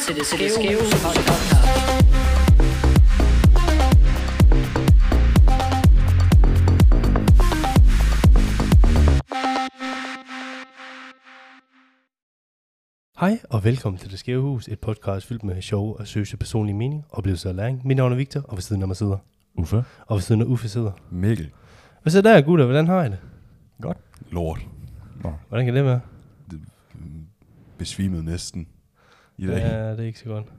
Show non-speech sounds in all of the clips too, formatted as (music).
til det skæve podcast. Hej og velkommen til Det Skæve Hus, et podcast fyldt med sjove og søge personlige mening, oplevelser og læring. Mit navn er Victor, og ved siden af mig sidder. Uffe. Og ved siden af Uffe sidder. Mikkel. Hvad så der, gutter? Hvordan har I det? Lort. Hvordan kan det være? Besvimet næsten i dag. Ja, det er ikke så godt.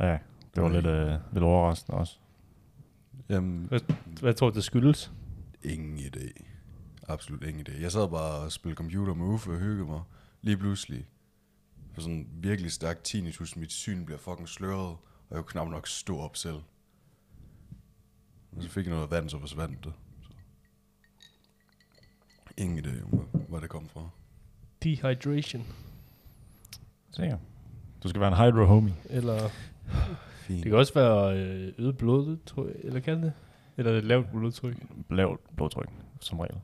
Ja, det var lidt, øh, lidt overraskende også. Jamen, Hvad tror du, det skyldes? ingen idé. Absolut ingen idé. Jeg sad bare og spillede computer med Uffe og hyggede mig. Lige pludselig. For sådan virkelig stærk tinnitus. Mit syn bliver fucking sløret. Og jeg kunne knap nok stå op selv. Og så fik jeg noget vand, så forsvandt det. Så. Ingen idé om, hvor- hvor det kom fra. Dehydration. Sikker. Du skal være en hydro homie. Eller Fint. det kan også være øh, øget blodtryk, eller kan det? Eller et lavt blodtryk. Lavt blodtryk, som regel.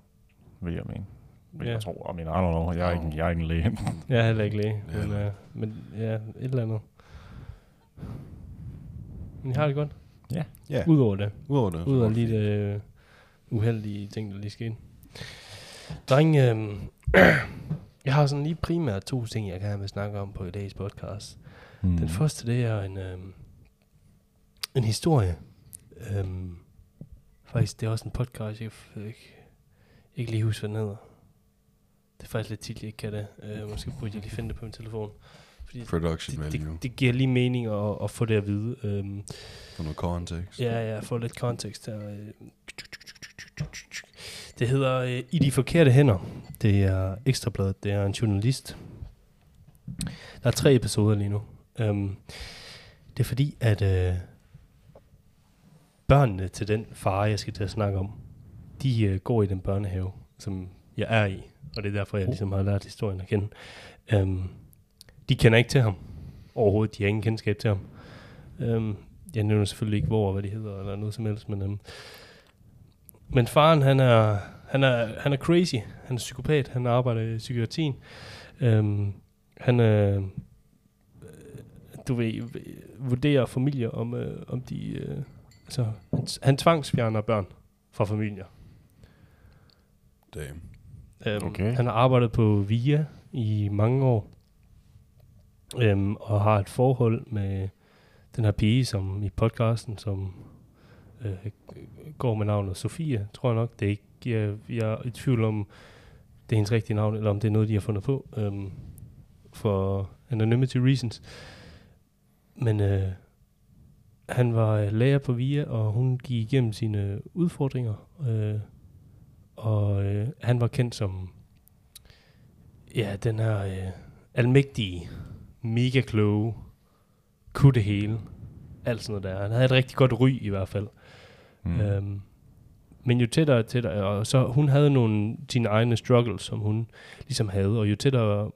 Vil jeg mene. Vil Ja. jeg tro. I mean, I don't know. Jeg er ikke, jeg er ikke en læge. Jeg er heller ikke læge, Ja. men, øh, men ja, et eller andet. Men jeg har det godt. Ja, Udover det. udover det. Udover lige det øh, uheldige ting, der lige skete. Dreng, øh, (clears throat) jeg har sådan lige primært to ting, jeg gerne vil snakke om på i dagens podcast. Mm. Den første, det er en, øh, en historie. Øh, faktisk, det er også en podcast, jeg ikke, ikke lige huske, hvad den hedder. Det er faktisk lidt tit, jeg ikke kan det. Øh, måske burde jeg lige finde det på min telefon. Fordi Production det, value. det, det giver lige mening at, at få det at vide. Øhm, For noget context. Ja, ja, få lidt kontekst her. Det hedder øh, I de forkerte hænder. Det er Ekstrabladet. Det er en journalist. Der er tre episoder lige nu. Um, det er fordi, at øh, børnene til den far, jeg skal til at snakke om, de øh, går i den børnehave, som jeg er i. Og det er derfor, jeg ligesom har lært historien at kende. Um, de kender ikke til ham overhovedet. De har ingen kendskab til ham. Um, jeg nævner selvfølgelig ikke, hvor og hvad de hedder, eller noget som helst, men, øhm, men faren, han er, han, er, han er crazy. Han er psykopat. Han arbejder i psykiatrien. Øhm, han øh, du ved, vurderer familier, om, øh, om de... Øh, altså, han, han tvangsfjerner børn fra familier. Damn. Øhm, Okay. Han har arbejdet på VIA i mange år, øhm, og har et forhold med den her pige, som i podcasten, som øh, går med navnet Sofie, tror jeg nok. Det er ikke, jeg, jeg er i tvivl om, det er hendes rigtige navn, eller om det er noget, de har fundet på, øhm, for anonymity reasons. Men øh, han var øh, lærer på VIA, og hun gik igennem sine udfordringer, øh, og øh, han var kendt som ja, den her øh, almægtige, mega kloge, kunne det hele, alt sådan noget der. Han havde et rigtig godt ry i hvert fald. Mm. Øhm, men jo tættere og tættere, og så hun havde nogle sine egne struggles, som hun ligesom havde, og jo tættere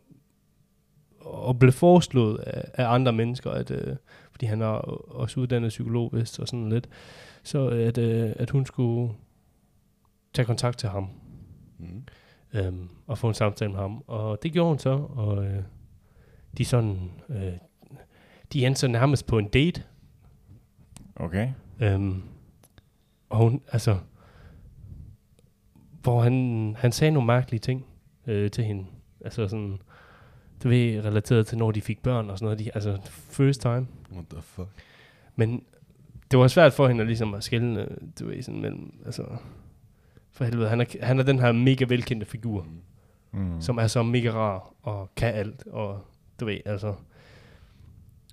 og blev foreslået af, af andre mennesker, at, øh, fordi han er også uddannet psykolog, vist, og sådan lidt, så at, øh, at hun skulle tage kontakt til ham, Mm. øhm, og få en samtale med ham. Og det gjorde hun så, og øh, de sådan, øh, de endte så nærmest på en date, Okay. Øhm, og hun, altså, hvor han, han sagde nogle mærkelige ting øh, til hende. Altså sådan, du ved, relateret til, når de fik børn og sådan noget. De, altså, first time. What the fuck? Men det var svært for hende at, ligesom at skælne, du ved, sådan mellem, altså, for helvede, han er, han er den her mega velkendte figur, Mm. Mm. som er så mega rar og kan alt, og du ved, altså.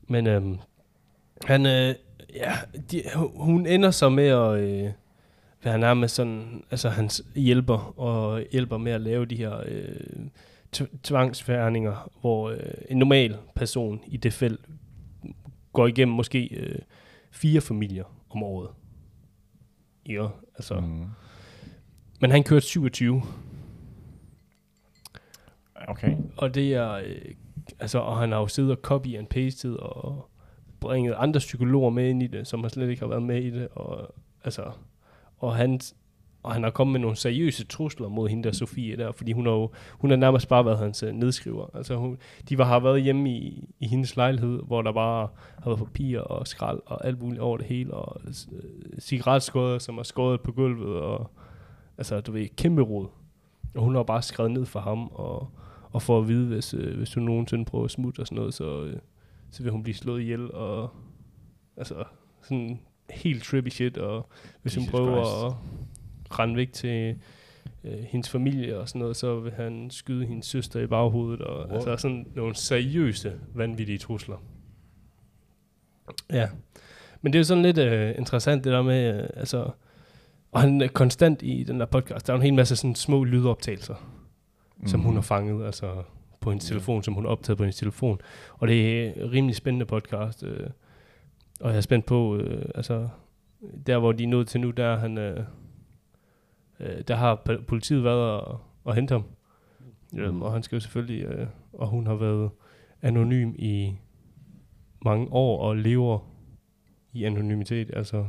Men øhm, han, øh, ja, de, hun ender så med at øh, være nærmest sådan, altså hans hjælper, og hjælper med at lave de her øh, tvangsfærninger, hvor øh, en normal person i det felt går igennem måske øh, fire familier om året. Ja, altså. Mm. Men han kørte 27 Okay. Og det er, øh, altså, og han har jo siddet og copy and pasted og bringet andre psykologer med ind i det, som har slet ikke har været med i det, og altså, og han, og han har kommet med nogle seriøse trusler mod hende der Sofie der, fordi hun har jo, hun har nærmest bare været hans øh, nedskriver. Altså hun, de var, har været hjemme i, i hendes lejlighed, hvor der bare har været papir og skrald og alt muligt over det hele, og øh, cigaretskåder, som er skåret på gulvet, og altså du ved, kæmpe rod. Og hun har bare skrevet ned for ham, og, og for at vide, hvis, øh, hvis hun nogensinde prøver at smutte og sådan noget, så, øh, så vil hun blive slået ihjel, og altså sådan helt trippy shit, og hvis hun Jesus prøver Christ. at rende væk til øh, hendes familie og sådan noget, så vil han skyde hendes søster i baghovedet, og What? altså sådan nogle seriøse, vanvittige trusler. Ja. Men det er jo sådan lidt øh, interessant, det der med, øh, altså, og han er konstant i den der podcast, der er en hel masse sådan små lydoptagelser, mm. som hun har fanget, altså på hendes Ja. telefon, som hun optaget på hendes telefon. Og det er en rimelig spændende podcast, øh, og jeg er spændt på, øh, altså, der hvor de er nået til nu, der er han, øh, øh, der har politiet været og, og hente ham. Mm. og han skal jo selvfølgelig, øh, og hun har været anonym i mange år og lever i anonymitet, altså,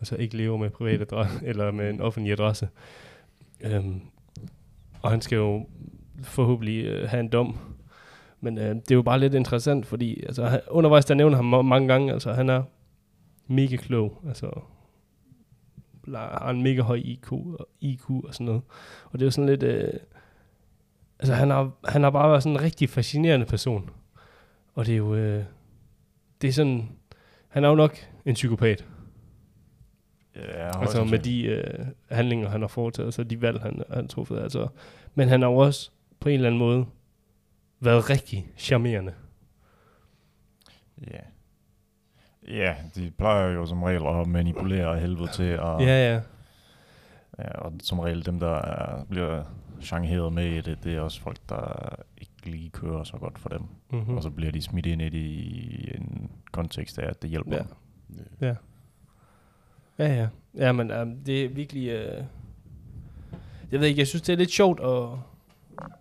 altså ikke lever med privat adresse, (laughs) eller med en offentlig adresse. Øhm, og han skal jo forhåbentlig øh, have en dom. Men øh, det er jo bare lidt interessant, fordi altså, han, undervejs der nævner ham ma- mange gange, altså han er mega klog, altså har en mega høj IQ og, IQ og sådan noget. Og det er jo sådan lidt, øh, altså han har, han har bare været sådan en rigtig fascinerende person. Og det er jo, øh, det er sådan, han er jo nok en psykopat. Ja, Altså med de øh, handlinger, han har foretaget, så de valg, han han har truffet. Altså. Men han har jo også på en eller anden måde været rigtig charmerende. Ja. Ja, de plejer jo som regel at manipulere helvede til, og, Ja, ja. ja, og som regel dem, der er, bliver changeret med i det, det er også folk, der ikke lige kører så godt for dem. Mm. Mm-hmm. Og så bliver de smidt ind i det i en kontekst af, at det hjælper Ja. dem. Ja. Ja, ja. Ja, men um, det er virkelig... Uh, jeg ved ikke, jeg synes, det er lidt sjovt, at,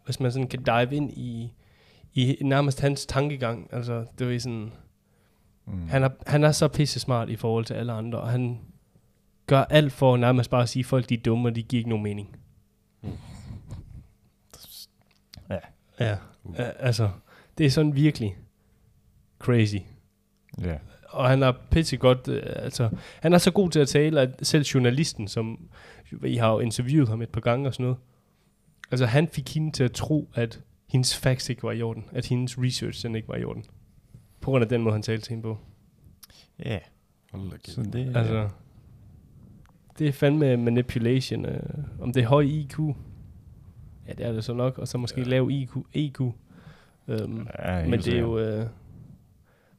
hvis man sådan kan dive ind i, i nærmest hans tankegang. Altså, det er sådan... Mm. Han er, han er så pisse smart i forhold til alle andre, og han gør alt for nærmest bare at sige, at folk de er dumme, og de giver ikke nogen mening. Ja. Ja, uh. altså, det er sådan virkelig crazy. Ja. Og han er pisse godt, øh, altså, han er så god til at tale, at selv journalisten, som, I har jo interviewet ham et par gange og sådan noget, altså han fik hende til at tro, at hendes facts ikke var i orden, at hendes research den ikke var i orden. På grund af den måde, han talte til hende på. Ja. Kæft. Så det, Altså, det er fandme manipulation. Øh, om det er høj IQ, ja, det er det så nok, og så måske ja. Lav IQ. EQ. Øhm, ja, men det er jo, øh,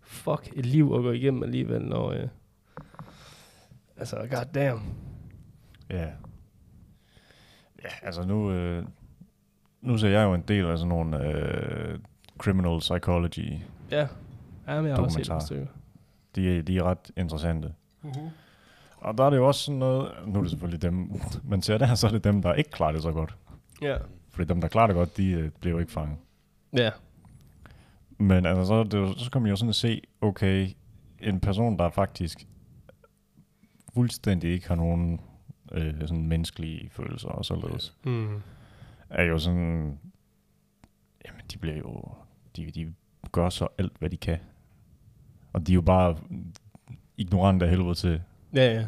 fuck, et liv at gå igennem alligevel, når, øh, altså, god damn. Ja. Ja, altså nu, øh, nu ser jeg jo en del af sådan nogle øh, criminal psychology. Ja, ja men jeg har også set Dokumentar. et stykke. De, er- de er ret interessante. Uh-huh. Og der er det jo også sådan noget, nu er det selvfølgelig dem, (laughs) man ser der, så er det dem, der ikke klarer det så godt. Ja. Fordi dem, der klarer det godt, de øh, bliver jo ikke fanget. Ja. Men altså, så, det, jo- så kan man jo sådan se, okay, en person, der faktisk fuldstændig ikke har nogen øh, sådan menneskelige følelser og således, Mm. Er jo sådan, jamen de bliver jo, de, de gør så alt, hvad de kan. Og de er jo bare ignorante af helvede til. Ja, ja.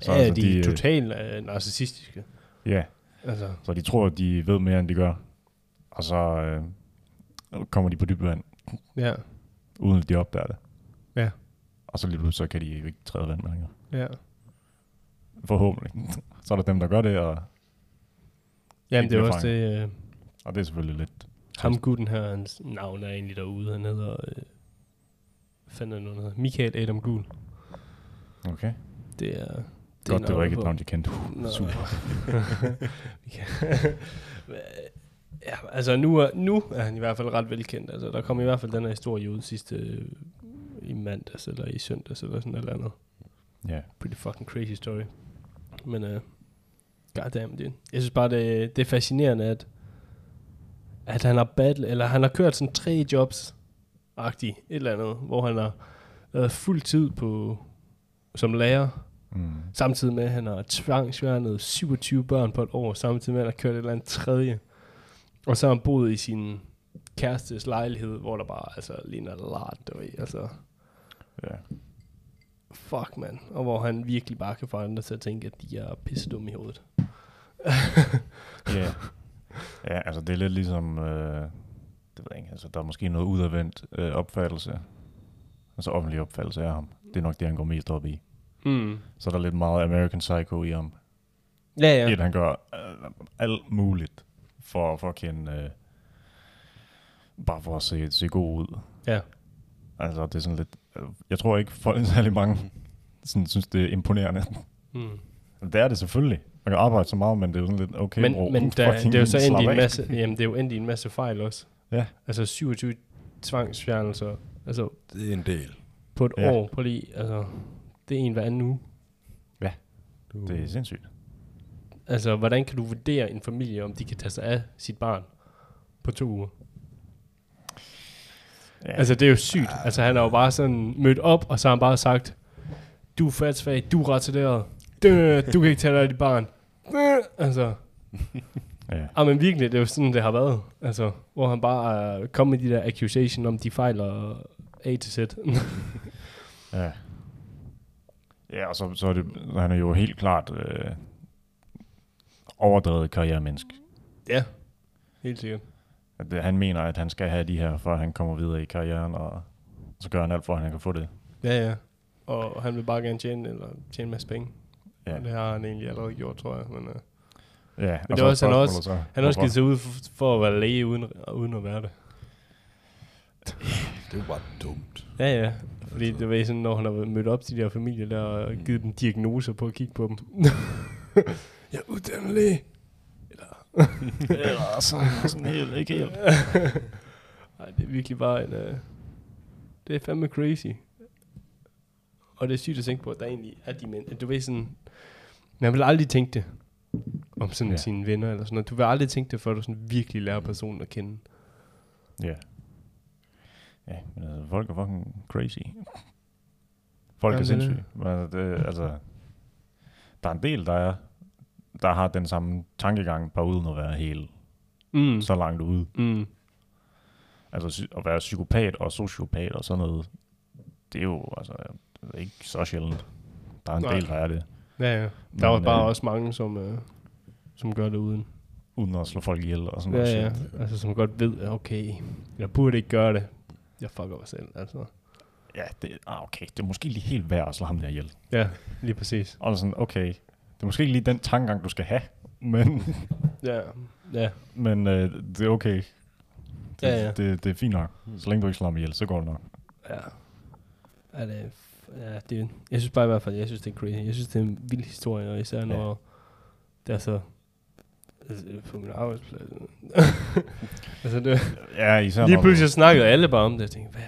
Så ja, altså, de, de, er øh, totalt øh, narcissistiske. Ja, Altså, så de tror, at de ved mere, end de gør. Og så øh, kommer de på dybt vand, ja. uden at de opdager det. Ja. Og så lige pludselig, så kan de jo ikke træde vand længere. Ja. Forhåbentlig. (laughs) så er der dem, der gør det, og, Jamen, Ikke det er også det, øh, og det er selvfølgelig lidt... ham gutten her, hans navn er egentlig derude. Han hedder, øh, nu, han hedder? Michael Adam Gul. Okay. Det er... Det Godt, er det var ikke et navn, de kendte. Nå. Super. (laughs) ja, altså nu er, nu er han i hvert fald ret velkendt. Altså, der kom i hvert fald den her historie ud sidste øh, i mandags eller i søndags eller sådan eller andet. Ja. Pretty fucking crazy story. Men uh, goddamn, det. Jeg synes bare, det, det er fascinerende, at, at han har battle, eller han har kørt sådan tre jobs agtigt et eller andet, hvor han har været fuld tid på, som lærer, Mm. Samtidig med, at han har tvangsværnet 27 børn på et år, samtidig med, at han har kørt et eller andet tredje. Og så har han boet i sin kærestes lejlighed, hvor der bare altså, ligner lart, du ved, altså, Ja. Fuck, man. Og hvor han virkelig bare kan få andre til at tænke, at de er pisse dumme i hovedet. (laughs) Ja. ja, altså det er lidt ligesom, øh, det ved jeg ikke, altså der er måske noget udadvendt øh, opfattelse, altså offentlig opfattelse af ham. Det er nok det, han går mest op i. Mm. Så er der lidt meget American Psycho i ham. Ja, Ja. ja. Et, han gør øh, alt muligt for, for at kende, øh, bare for at se, se god ud. Ja. Altså det er sådan lidt, jeg tror ikke, folk særlig mange sådan, synes, det er imponerende. Mm. Det er det selvfølgelig. Man kan arbejde så meget, men det er jo sådan lidt, okay, Men, bro, men der, fucking det er jo så endt i en af. masse, jamen, det er jo endt i en masse fejl også. Ja. Altså 27 tvangsfjernelser, altså Det er en del. på et Ja. år, på lige, altså, det er en hver anden uge. Du, Det er sindssygt. Altså, hvordan kan du vurdere en familie, om de kan tage sig af sit barn på to uger? Ja. Altså, det er jo sygt. Altså, han har jo bare sådan mødt op, og så har han bare sagt, du er fatsvag, du er retarderet, du, du kan ikke tage dig af dit barn. Altså, (laughs) ja. ah, men virkelig, det er jo sådan, det har været. Altså, hvor han bare er kommet med de der accusation om, de fejler A til Z. (laughs) Ja. Ja, og så, så er det, han er jo helt klart øh, overdrevet karrieremenneske. ja, helt sikkert. At det, han mener, at han skal have de her, før han kommer videre i karrieren, og så gør han alt for, at han kan få det. Ja, ja. Og han vil bare gerne tjene, eller tjene en masse penge. Ja. Og det har han egentlig allerede gjort, tror jeg. Men, uh, Ja, det er også- han også- så, han også givet sig ud for, for at være læge, uden, uden at være det. (laughs) det bare dumt. Ja, ja. Fordi det var sådan, når han har mødt op til de her familier der, og givet dem diagnoser på at kigge på dem. jeg er uddannet læge. (laughs) Eller så, sådan helt, ikke helt. (laughs) Nej, det er virkelig bare en... Uh, det er fandme crazy. Og det er sygt at tænke på, at der egentlig er de mænd. Du ved sådan... Man vil aldrig tænke det om sådan Ja. ja. sine venner eller sådan noget. Du vil aldrig tænke det, før du sådan virkelig lærer personen at kende. Ja. Ja, men altså, folk er fucking crazy. Folk Ja, er er sindssyge. Men altså, det, altså, der er en del, der er, der har den samme tankegang, bare uden at være helt Mm. så langt ude. Mm. Altså at være psykopat og sociopat og sådan noget, det er jo altså, det er ikke så sjældent. Der er en Nej. del, der er det, Ja, ja. Der Men, bare øh, også mange, som, øh, som gør det uden. uden at slå folk ihjel og sådan Ja, noget ja. shit. Altså, som godt ved, at okay, jeg burde ikke gøre det. Jeg fucker mig selv, altså. Ja, det, ah, okay, det er måske lige helt værd at slå ham der ihjel. Ja, lige præcis. Og sådan, okay, det er måske ikke lige den tankegang, du skal have, men, Ja, ja. men øh, det er okay. Det, Ja, ja. Det, det er fint nok. Så længe du ikke slår ham ihjel, så går det nok. Ja. Ja, det, er- ja, det, er- jeg synes bare i hvert fald, jeg synes, det er crazy. Jeg synes, det er en vild historie, og især når det er så altså, på min arbejdsplads. (laughs) altså, det, Ja, især lige pludselig snakkede alle bare om det, jeg tænkte, hvad,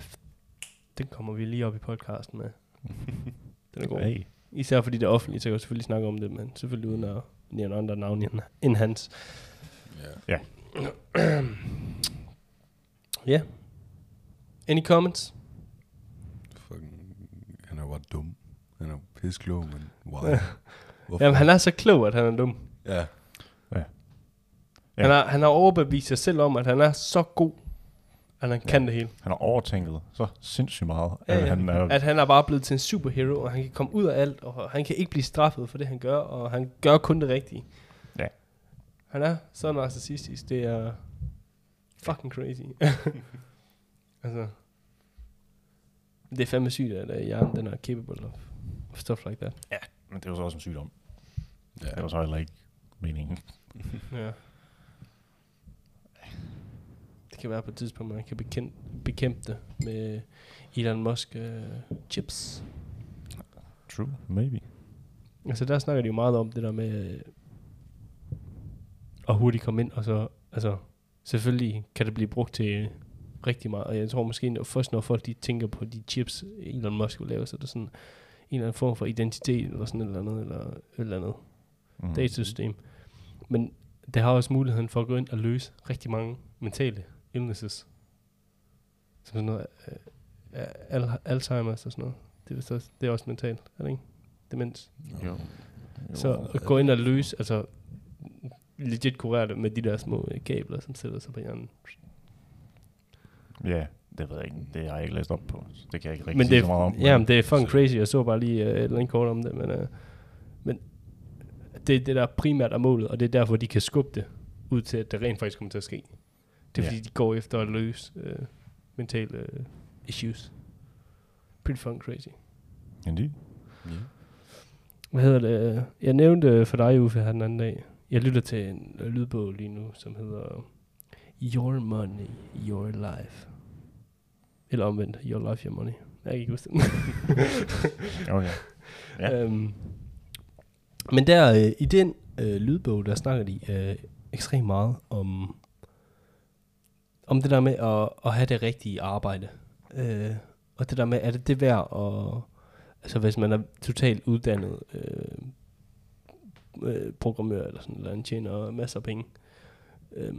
den kommer vi lige op i podcasten med. (laughs) Den er god. Hey. Især fordi det er offentligt, så kan jeg selvfølgelig snakke om det, men selvfølgelig uden at nævne andre navne end, hans. Ja. Ja. Any comments? Fucking, han er jo bare dum. Han er pisse klog, men wow. Hvorfor? Jamen, han er så klog, at han er dum. Ja, Ja. Han, har, han har overbevist sig selv om, at han er så god, at han kan det hele. Han har overtænket så sindssygt meget. Ja, at ja. Han er, At han er bare blevet til en superhero, og han kan komme ud af alt, og han kan ikke blive straffet for det, han gør, og han gør kun det rigtige. Ja. Han er så narcissistisk, det er fucking crazy. (laughs) altså, det er fandme sygt, at uh, hjernen den er capable of, stuff like that. men det er jo så også en sygdom. ja. Det var så heller ikke meningen. Ja. Det kan være på et tidspunkt, man kan bekæmpe, bekæmpe det med Elon Musk uh, chips. True, maybe. Altså der snakker de jo meget om det der med øh, at hurtigt komme ind, og så, altså selvfølgelig kan det blive brugt til rigtig meget, og jeg tror måske når, først når folk de tænker på de chips, Elon Musk vil lave, så er det sådan en eller anden form for identitet, eller sådan et eller andet, eller et eller andet Mm. datasystem. Men det har også muligheden for at gå ind og løse rigtig mange mentale illnesses. Som sådan noget, øh, al- Alzheimer's og sådan noget. Det er, også, det er også mentalt, er det ikke? demens. Jo. Så at gå ind og løse, altså legit kurere det med de der små øh, kabler, som sætter sig på hjernen. Ja, det ved jeg ikke. Det har jeg ikke læst op på. Så det kan jeg ikke rigtig Men sige det, så meget om. ja, men det er fucking crazy. Jeg så bare lige uh, et eller andet kort om det, men, uh, men det er det, der primært er målet, og det er derfor, de kan skubbe det ud til, at det rent faktisk kommer til at ske. Det er Ja. fordi, de går efter at løse uh, mentale uh, issues. Pretty fucking crazy. Indeed. Ja. Hvad hedder det? Jeg nævnte for dig, Uffe, her den anden dag. Jeg lytter til en øh, lydbog lige nu, som hedder Your Money, Your Life. Eller omvendt, Your Life, Your Money. Jeg kan ikke huske den. (laughs) Okay. Ja. øhm, men der øh, i den øh, lydbog, der snakker de øh, ekstremt meget om, om det der med at, at have det rigtige arbejde. Øh, og det der med, er det det værd at, altså hvis man er totalt uddannet øh, øh, programmør eller sådan noget, tjener masser af penge. Øh,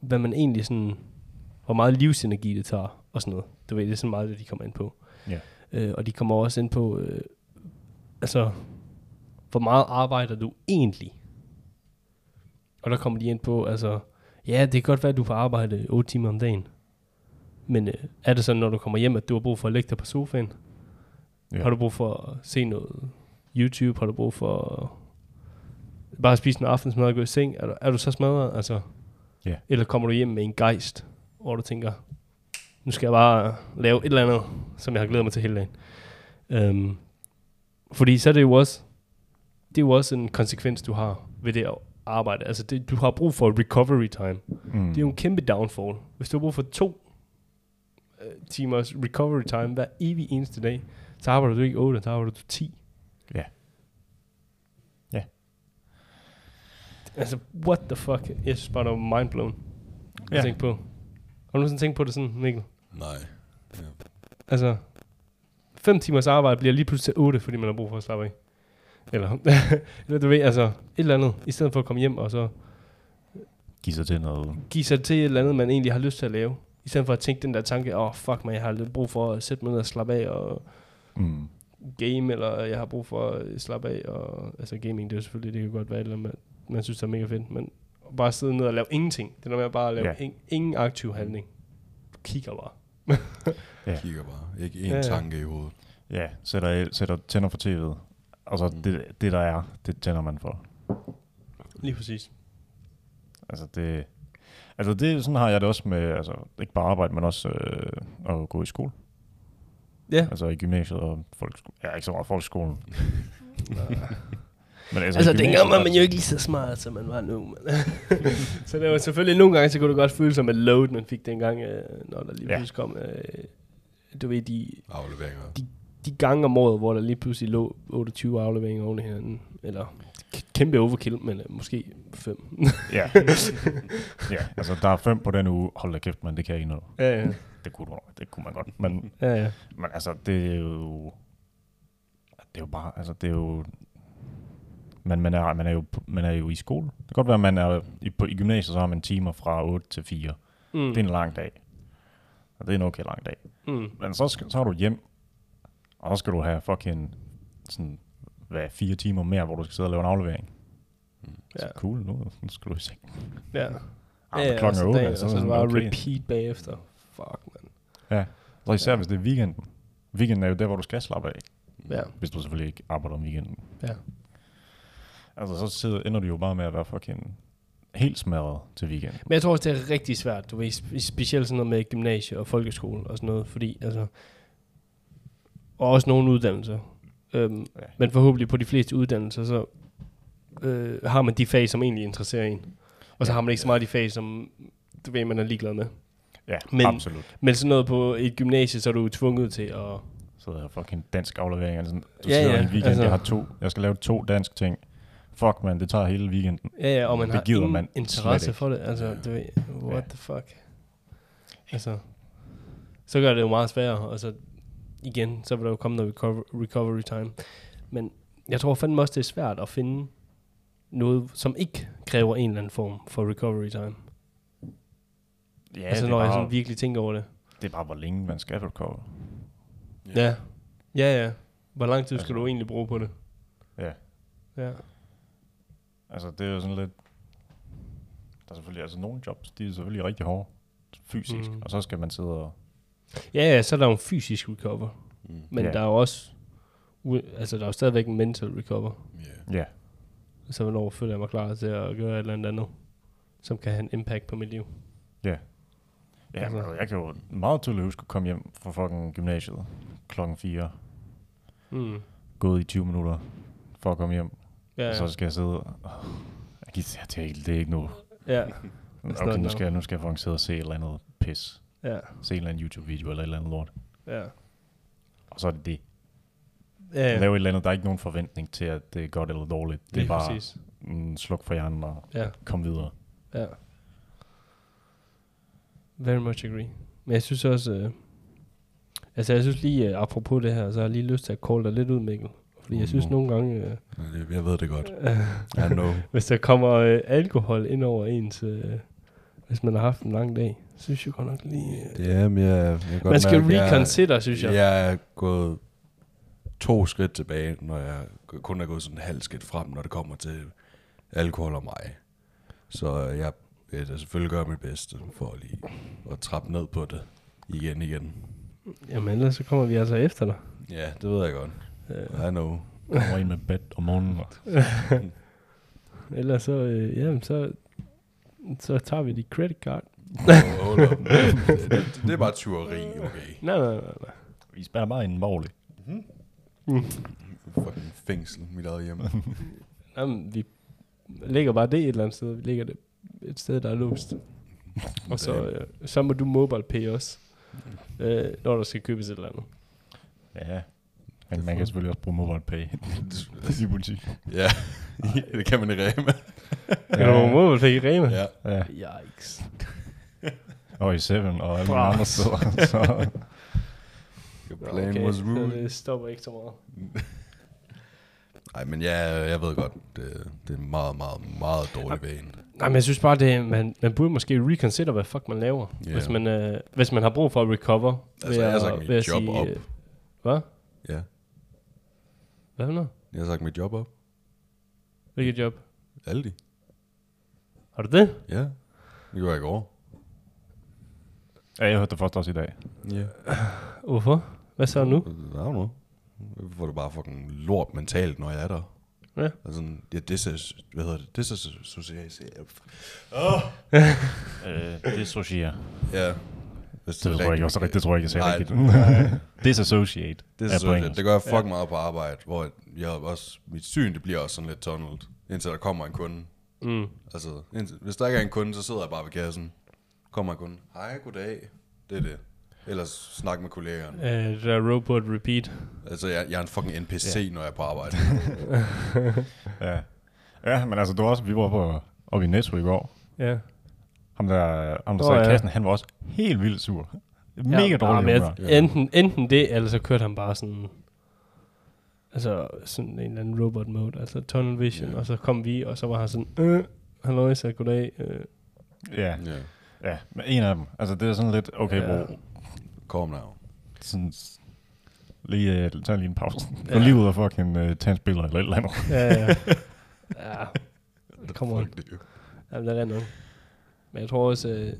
hvad man egentlig sådan, hvor meget livsenergi det tager, og sådan noget. Du ved, det er sådan meget det, de kommer ind på. Ja. Øh, og de kommer også ind på, øh, altså, hvor meget arbejder du egentlig? Og der kommer de ind på, altså, ja, det kan godt være, at du får arbejde 8 timer om dagen. Men øh, er det sådan, når du kommer hjem, at du har brug for at lægge dig på sofaen? Ja. Har du brug for at se noget YouTube? Har du brug for at bare spise en aftensmad og gå i seng? Er du, er du så smadret? Altså, Ja. Eller kommer du hjem med en gejst, hvor du tænker, nu skal jeg bare lave et eller andet, som jeg har glædet mig til hele dagen. Um, fordi så er det jo også, det er jo også en konsekvens, du har ved det arbejde. Altså, det, du har brug for recovery time. Mm. Det er jo en kæmpe downfall. Hvis du har brug for to øh, timers recovery time hver evig eneste dag, så arbejder du ikke 8, så arbejder du 10. Ja. Ja. Altså, what the fuck? Jeg synes bare, det var mindblown. Jeg Ja. tænkte på. Har du nogensinde tænkt på det sådan, Mikkel? Nej. Ja. Altså, 5 timers arbejde bliver lige pludselig til 8, fordi man har brug for at slappe af. Eller, (laughs) eller du ved, altså, et eller andet, i stedet for at komme hjem og så Giv sig til noget. give sig til et eller andet, man egentlig har lyst til at lave. I stedet for at tænke den der tanke, åh oh, fuck man, jeg har lidt brug for at sætte mig ned og slappe af og Mm. game, eller jeg har brug for at slappe af. Og, altså gaming, det er jo selvfølgelig, det kan godt være et eller andet, man, man synes det er mega fedt, men bare sidde ned og lave ingenting. Det er noget med at bare lave Ja. ja. in, ingen aktiv handling. Du kigger bare. (laughs) Ja. Kigger bare. Ikke én Ja, ja. tanke i hovedet. Ja, sætter, sætter tænder for tv'et. Og så Mm. det, det, der er, det tænder man for. Lige præcis. Altså det, altså det, sådan har jeg det også med, altså ikke bare arbejde, men også øh, at gå i skole. Ja. Altså i gymnasiet og folkeskole. Ja, ikke så meget folkeskolen. (laughs) men Altså, altså dengang var man jo ikke lige så smart, som man var nu. Men (laughs) så det var selvfølgelig nogle gange, så kunne det godt føles som et load, man fik dengang, øh, når der lige Ja. pludselig kom, øh, du ved, de, Afleveringer. de gange om året, hvor der lige pludselig lå 28 afleveringer oven i hinanden. Eller kæmpe overkill, men øh, måske 5. Ja. (laughs) ja, altså der er fem på den uge. Hold da kæft, men det kan jeg ikke noget. ja, ja. Det kunne, du det kunne man godt. Men, ja, ja. men altså, det er jo... Det er jo bare, altså det er jo... Men man er, man er, jo, man er jo i skole. Det kan godt være, at man er i, på, i gymnasiet, så har man timer fra 8 til 4. Mm. Det er en lang dag. Og det er en okay lang dag. Mm. Men så, skal, så er du hjem, og så skal du have fucking sådan, hvad, fire timer mere, hvor du skal sidde og lave en aflevering. Ja. Så cool, nu, nu skal du i seng. Ja. Ah, ja, klokken er 8, dagen, så er så det bare okay. repeat bagefter. Fuck, man. Ja, så især Ja. hvis det er weekenden. Weekenden er jo der, hvor du skal slappe af. Ja. Hvis du selvfølgelig ikke arbejder om weekenden. Ja. Altså, så sidder, ender du jo bare med at være fucking helt smadret til weekend. Men jeg tror også, det er rigtig svært, du ved, spe- specielt sådan noget med gymnasie og folkeskole og sådan noget, fordi altså, og også nogle uddannelser. Øhm, Ja. Men forhåbentlig på de fleste uddannelser, så øh, har man de fag, som egentlig interesserer en. Og så Ja. har man ikke så meget de fag, som du ved, man er ligeglad med. Ja, Men- absolut. Men sådan noget på et gymnasie, så er du tvunget til at... Så er fucking dansk aflevering. Altså, du Ja, sidder ja, en weekend, altså- jeg har to. Jeg skal lave to dansk ting. Fuck, man, det tager hele weekenden. Ja, ja, og man Det har gider man interesse for det. Altså, du ved, what Ja. the fuck. Altså, så gør det jo meget sværere, og så igen, så vil der jo komme noget recover, recovery time. Men jeg tror fandme også, det er svært at finde noget, som ikke kræver en eller anden form for recovery time. Ja, altså, når er jeg bare, sådan virkelig tænker over det. det er bare, hvor længe man skal recover. Ja. Ja, ja. Hvor lang tid skal Altså- du egentlig bruge på det? Ja. Ja. Altså, det er jo sådan lidt... Der er selvfølgelig, altså nogle jobs, de er selvfølgelig rigtig hårde fysisk, mm. og så skal man sidde og... Ja, ja, så er der jo en fysisk recover. Mm. Men Ja. der er jo også... Altså, der er jo stadigvæk en mental recover. Yeah. Ja, Så hvornår føler jeg mig klar til at gøre et eller andet andet, som kan have en impact på mit liv. ja. Ja, Altså- altså. jeg kan jo meget tydeligt huske at komme hjem fra fucking gymnasiet klokken 4, Mm. gået i 20 minutter for at komme hjem, Ja, ja. og så skal jeg sidde og... Jeg gider jeg tænker, det er ikke nu. ja, Okay, nu skal, jeg, nu skal jeg fucking sidde og se et eller andet pis. Ja, Se en eller anden YouTube-video eller et eller andet lort. ja. Og så er det det. Ja, Ja. Lave et eller andet, der er ikke nogen forventning til, at det er godt eller dårligt. Det er Lige bare præcis. mm, sluk for hjernen og Ja, kom videre. ja. Very much agree. Men jeg synes også... Øh, altså, jeg synes lige, øh, apropos det her, så har jeg lige lyst til at call dig lidt ud, Mikkel. Fordi jeg synes Mhm. nogle gange, øh, Jeg, ved det godt. (laughs) I know. hvis der kommer øh, alkohol ind over ens... Øh, hvis man har haft en lang dag, synes jeg godt nok lige... Øh, Det er, men jeg, jeg godt man skal mærke, jeg- reconsider, synes jeg. Jeg er gået to skridt tilbage, når jeg kun er gået sådan en halv skridt frem, når det kommer til alkohol og mig. Så jeg vil da selvfølgelig gøre mit bedste for lige at trappe ned på det igen igen. Jamen ellers så kommer vi altså efter dig. Ja, det ved jeg godt. Øh, I know. Kommer ind med bed om morgenen. (laughs) ellers så, øh, jamen så, så tager vi dit credit card. Det, det, er bare tyveri, okay. Nej, nej, nej, nej. Vi spærrer bare en borgerlig. Fucking fængsel, mit eget hjem. Jamen, vi lægger bare det et eller andet sted. Vi lægger det et sted, der er låst. Og så, øh, så må du mobile pay os, øh, når der skal købes et eller andet. Ja. Men man kan selvfølgelig også bruge mobile pay (laughs) i butik. Ja, (laughs) det kan man i Rema. Kan du mobile pay i Rema? Ja. Ja. Yikes. (laughs) Og i Seven og alle mulige andre steder. (laughs) Så, Your plan was så rude. det stopper ikke så meget. (laughs) Nej, men ja, jeg ved godt, det, det er en meget, meget, meget dårlig vane. Nej, men jeg synes bare, det, man, man burde måske reconsider, hvad fuck man laver. Yeah. Hvis, man, øh, hvis man har brug for at recover. Altså, jeg har sagt mit ved at job op. øh, Hvad? Ja, Hvad for noget? jeg har sagt mit job op. Hvilket job? Aldi. Har du det? Ja, det gjorde jeg i går. Ja, jeg hørte det først også i dag. Ja. (sighs) Hvorfor? Hvad så nu? I don't know. Jeg får det bare fucking lort mentalt, når jeg er der. Ja. Altså, ja, det er, hvad hedder det? Det er socialt. (laughs) Øh, dissociere. Ja. Hvis Det tror jeg ikke også rigtigt. Det tror jeg ikke, jeg sagde rigtigt. Disassociate. (laughs) Det, er er engelsk. det gør jeg fuck meget på arbejde, hvor jeg også, mit syn, det bliver også sådan lidt tunneled, indtil der kommer en kunde. Mm. Altså, indtil, hvis der ikke er en kunde, så sidder jeg bare ved kassen. Kommer kunde. Hej, goddag. Det er det. Ellers snak med kollegerne. Uh, det der robot repeat. Altså, jeg, jeg er en fucking NPC, Ja. når jeg er på arbejde. (laughs) Ja. ja, men altså, var også, vi var på, oppe i Netto i går. Ja. Ham der, ham der Åh, sad i ja. kassen, han var også helt vildt sur. Mega ja, dårlig humør. jeg- enten, enten det, eller så kørte han bare sådan... Altså sådan en eller anden robot mode, altså tunnel vision, Ja. og så kom vi, og så var han sådan, øh, halløj, så goddag. Øh. Ja, ja. Ja, men en af dem. Altså, det er sådan lidt, okay, Ja. bro, Kom now. sådan, lige, uh, tag lige en pause. Gå Ja. lige ud og fucking uh, tage en spiller eller et eller andet. Ja, ja. ja. Come on. Jamen, det er nok. Men jeg tror også, øh,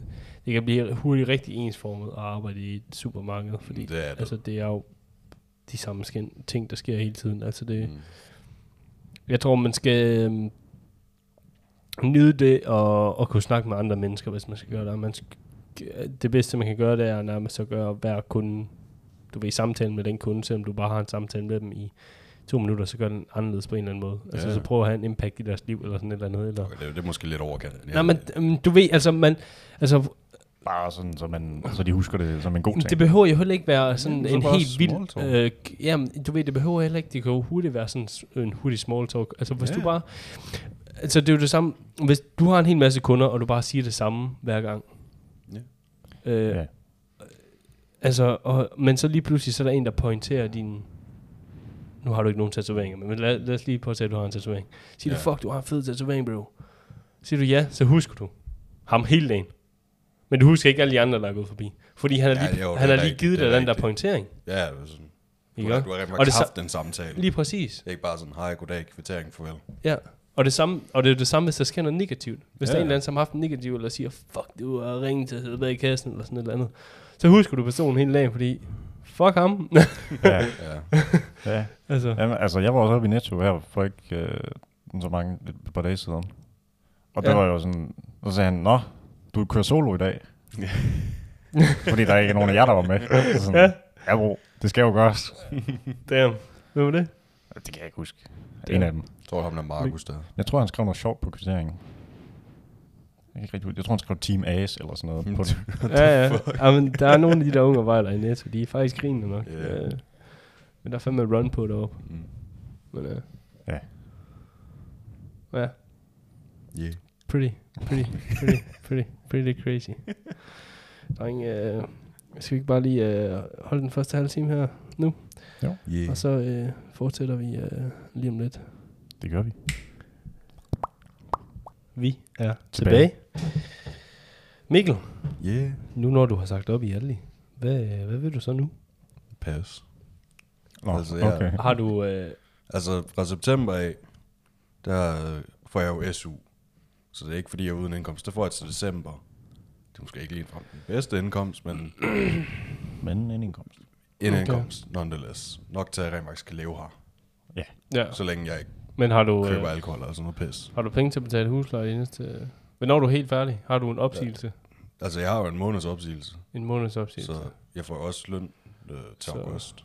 det kan blive hurtigt rigtig ensformet at arbejde i et supermarked, fordi Det er det. altså, det er jo de samme skin, ting, der sker hele tiden. Altså, det, Mm. Jeg tror, man skal øhm, nyde det og, og kunne snakke med andre mennesker, hvis man skal gøre det. Og Man skal, det bedste, man kan gøre, det er nærmest at gøre hver kunde, du vil i samtale med den kunde, selvom du bare har en samtale med dem i to minutter, så gør den anderledes på en eller anden måde. Altså, Ja. så prøv at have en impact i deres liv, eller sådan et eller andet. Eller. Okay, det, er- det er måske lidt overkant. Ja. Nej, men øhm, du ved, altså, man, altså, Bare sådan, så, man, så de husker det som en god ting. det behøver jo heller ikke være sådan så en helt vild... Øh, jamen, du ved, det behøver heller ikke, det kan jo hurtigt være sådan en hurtig small talk. Altså, hvis Ja. du bare... Altså, det er jo det samme... Hvis du har en hel masse kunder, og du bare siger det samme hver gang. Ja. Øh, Ja. Altså, og, men så lige pludselig, så er der en, der pointerer din... Nu har du ikke nogen tatoveringer, men lad, lad os lige prøve at sige, at du har en tatovering. Siger Ja. du, fuck, du har en fed tatovering, bro. Siger du ja, så husker du ham hele dagen. Men du husker ikke alle de andre, der er gået forbi. Fordi han har Ja, lige, jo, han det er har lige givet det dig den der pointering. Ja, det er sådan, Ikke Du har, du har rent det haft den samtale. Lige præcis. Det er ikke bare sådan, hej, goddag, kvittering, farvel. Ja. Og det, samme, og det er det samme, hvis der sker noget negativt. Hvis Ja, der er en eller anden, som har haft en negativ, eller siger, fuck, du har ringet til Hedberg i kassen, eller sådan et eller andet. Så husker du personen hele dagen, fordi, fuck ham. (laughs) Ja, Ja. ja. altså, Jamen, altså, jeg var også oppe i Netto her for ikke øh, så mange, et par dage siden. Og det Ja. var jo sådan, så sagde han, Nå, du kører solo i dag. (laughs) Fordi der ikke er nogen af jer, der var med. Så sådan, Ja. ja. bro, det skal jo gøres. (laughs) damn. Hvem var det? Det kan jeg ikke huske. Det er en af dem. Jeg tror, ham der Markus der. Jeg tror, han skrev noget sjovt på kvitteringen. Jeg, kan ikke rigtig, jeg tror, han skrev Team As eller sådan noget på (laughs) det. ja, ja. ja men der er nogle af de der unge arbejdere i Netto, de er faktisk grinende nok. Ja. Yeah. men der er fandme run på deroppe. Mm. Men, uh, Ja. Ja, Yeah. pretty, pretty, pretty, pretty, pretty crazy. (laughs) Dreng, øh, skal vi ikke bare lige øh, holde den første halve time her nu? Yeah. Og så øh, fortsætter vi øh, lige om lidt. Det gør vi. Vi er Tilbage. tilbage. Mikkel, Yeah. nu når du har sagt op i Aldi, hvad, hvad vil du så nu? Pas. Nå, Altså, ja. okay. Har du... Øh, Altså, fra september af, der får jeg jo SU. Så det er ikke, fordi jeg er uden indkomst. Det får jeg til december. Det er måske ikke lige den bedste indkomst, men (clears throat) Men en indkomst. en Okay. indkomst, nonetheless. Nok til, at jeg rent faktisk kan leve her. ja, Så længe jeg ikke men har du, køber øh, alkohol eller sådan noget pis. har du penge til at betale husleje det eneste... Hvornår er du helt færdig? Har du en opsigelse? Altså, jeg har jo en måneds opsigelse. En måneds opsigelse? Så jeg får også løn øh, til Så- august.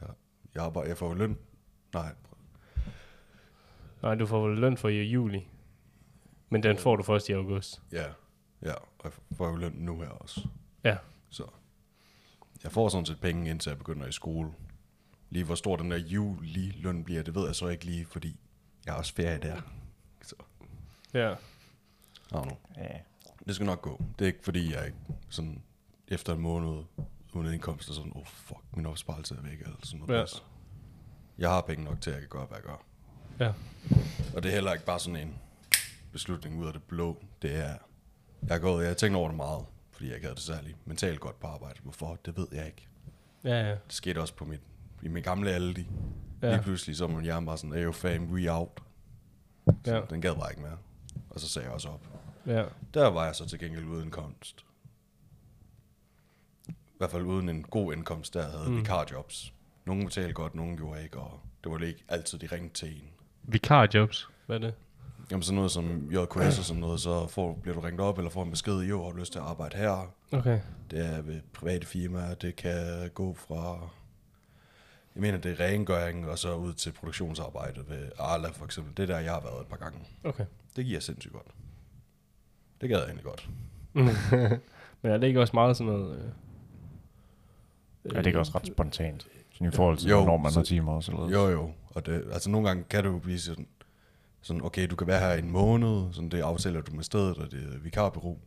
Ja. Jeg, arbejder, jeg får løn. Nej, Nej, du får vel løn for i juli. Men den får du først i august. ja. Ja, og jeg får jo løn nu her også. Ja. Så jeg får sådan set penge, indtil jeg begynder i skole. Lige hvor stor den der juli-løn bliver, det ved jeg så ikke lige, fordi jeg har også ferie der. Så, Ja. Don't know. Ja. Det skal nok gå. Det er ikke fordi, jeg ikke sådan efter en måned uden indkomst er sådan, oh fuck, min opsparelse er væk, eller sådan noget. Ja. Ja. Jeg har penge nok til, at jeg kan gøre, hvad jeg gør. Ja. Og det er heller ikke bare sådan en beslutning ud af det blå. Det er, jeg har gået, jeg har tænkt over det meget, fordi jeg ikke havde det særligt mentalt godt på arbejde. Hvorfor? Det ved jeg ikke. Ja, ja. Det skete også på mit, i min gamle Aldi. Ja. Lige pludselig så var hjerne bare sådan, AO fam, we out. Så Ja. den gad bare ikke mere. Og så sagde jeg også op. Ja. Der var jeg så til gengæld uden indkomst. I hvert fald uden en god indkomst, der havde mm. vikarjobs. Nogle betalte godt, nogle gjorde ikke, og det var ikke altid, de ringte til en. Vikarjobs. Hvad er det? Jamen sådan noget som JKS og sådan noget, så får, bliver du ringet op, eller får en besked, jo, har du lyst til at arbejde her? Okay. Det er ved private firmaer, det kan gå fra, jeg mener det er rengøring, og så ud til produktionsarbejde ved Arla for eksempel. Det er der, jeg har været et par gange. Okay. Det giver sindssygt godt. Det gad jeg egentlig godt. Men er det ikke også meget sådan noget... Øh, Ja, det er ikke også ret spontant. Sådan i forhold til, Jo, hvornår man så- har timer også. Eller Jo, jo. Og det, altså nogle gange kan det jo blive sådan, sådan, okay, du kan være her i en måned, sådan det aftaler du med stedet, og det er vikarbureau.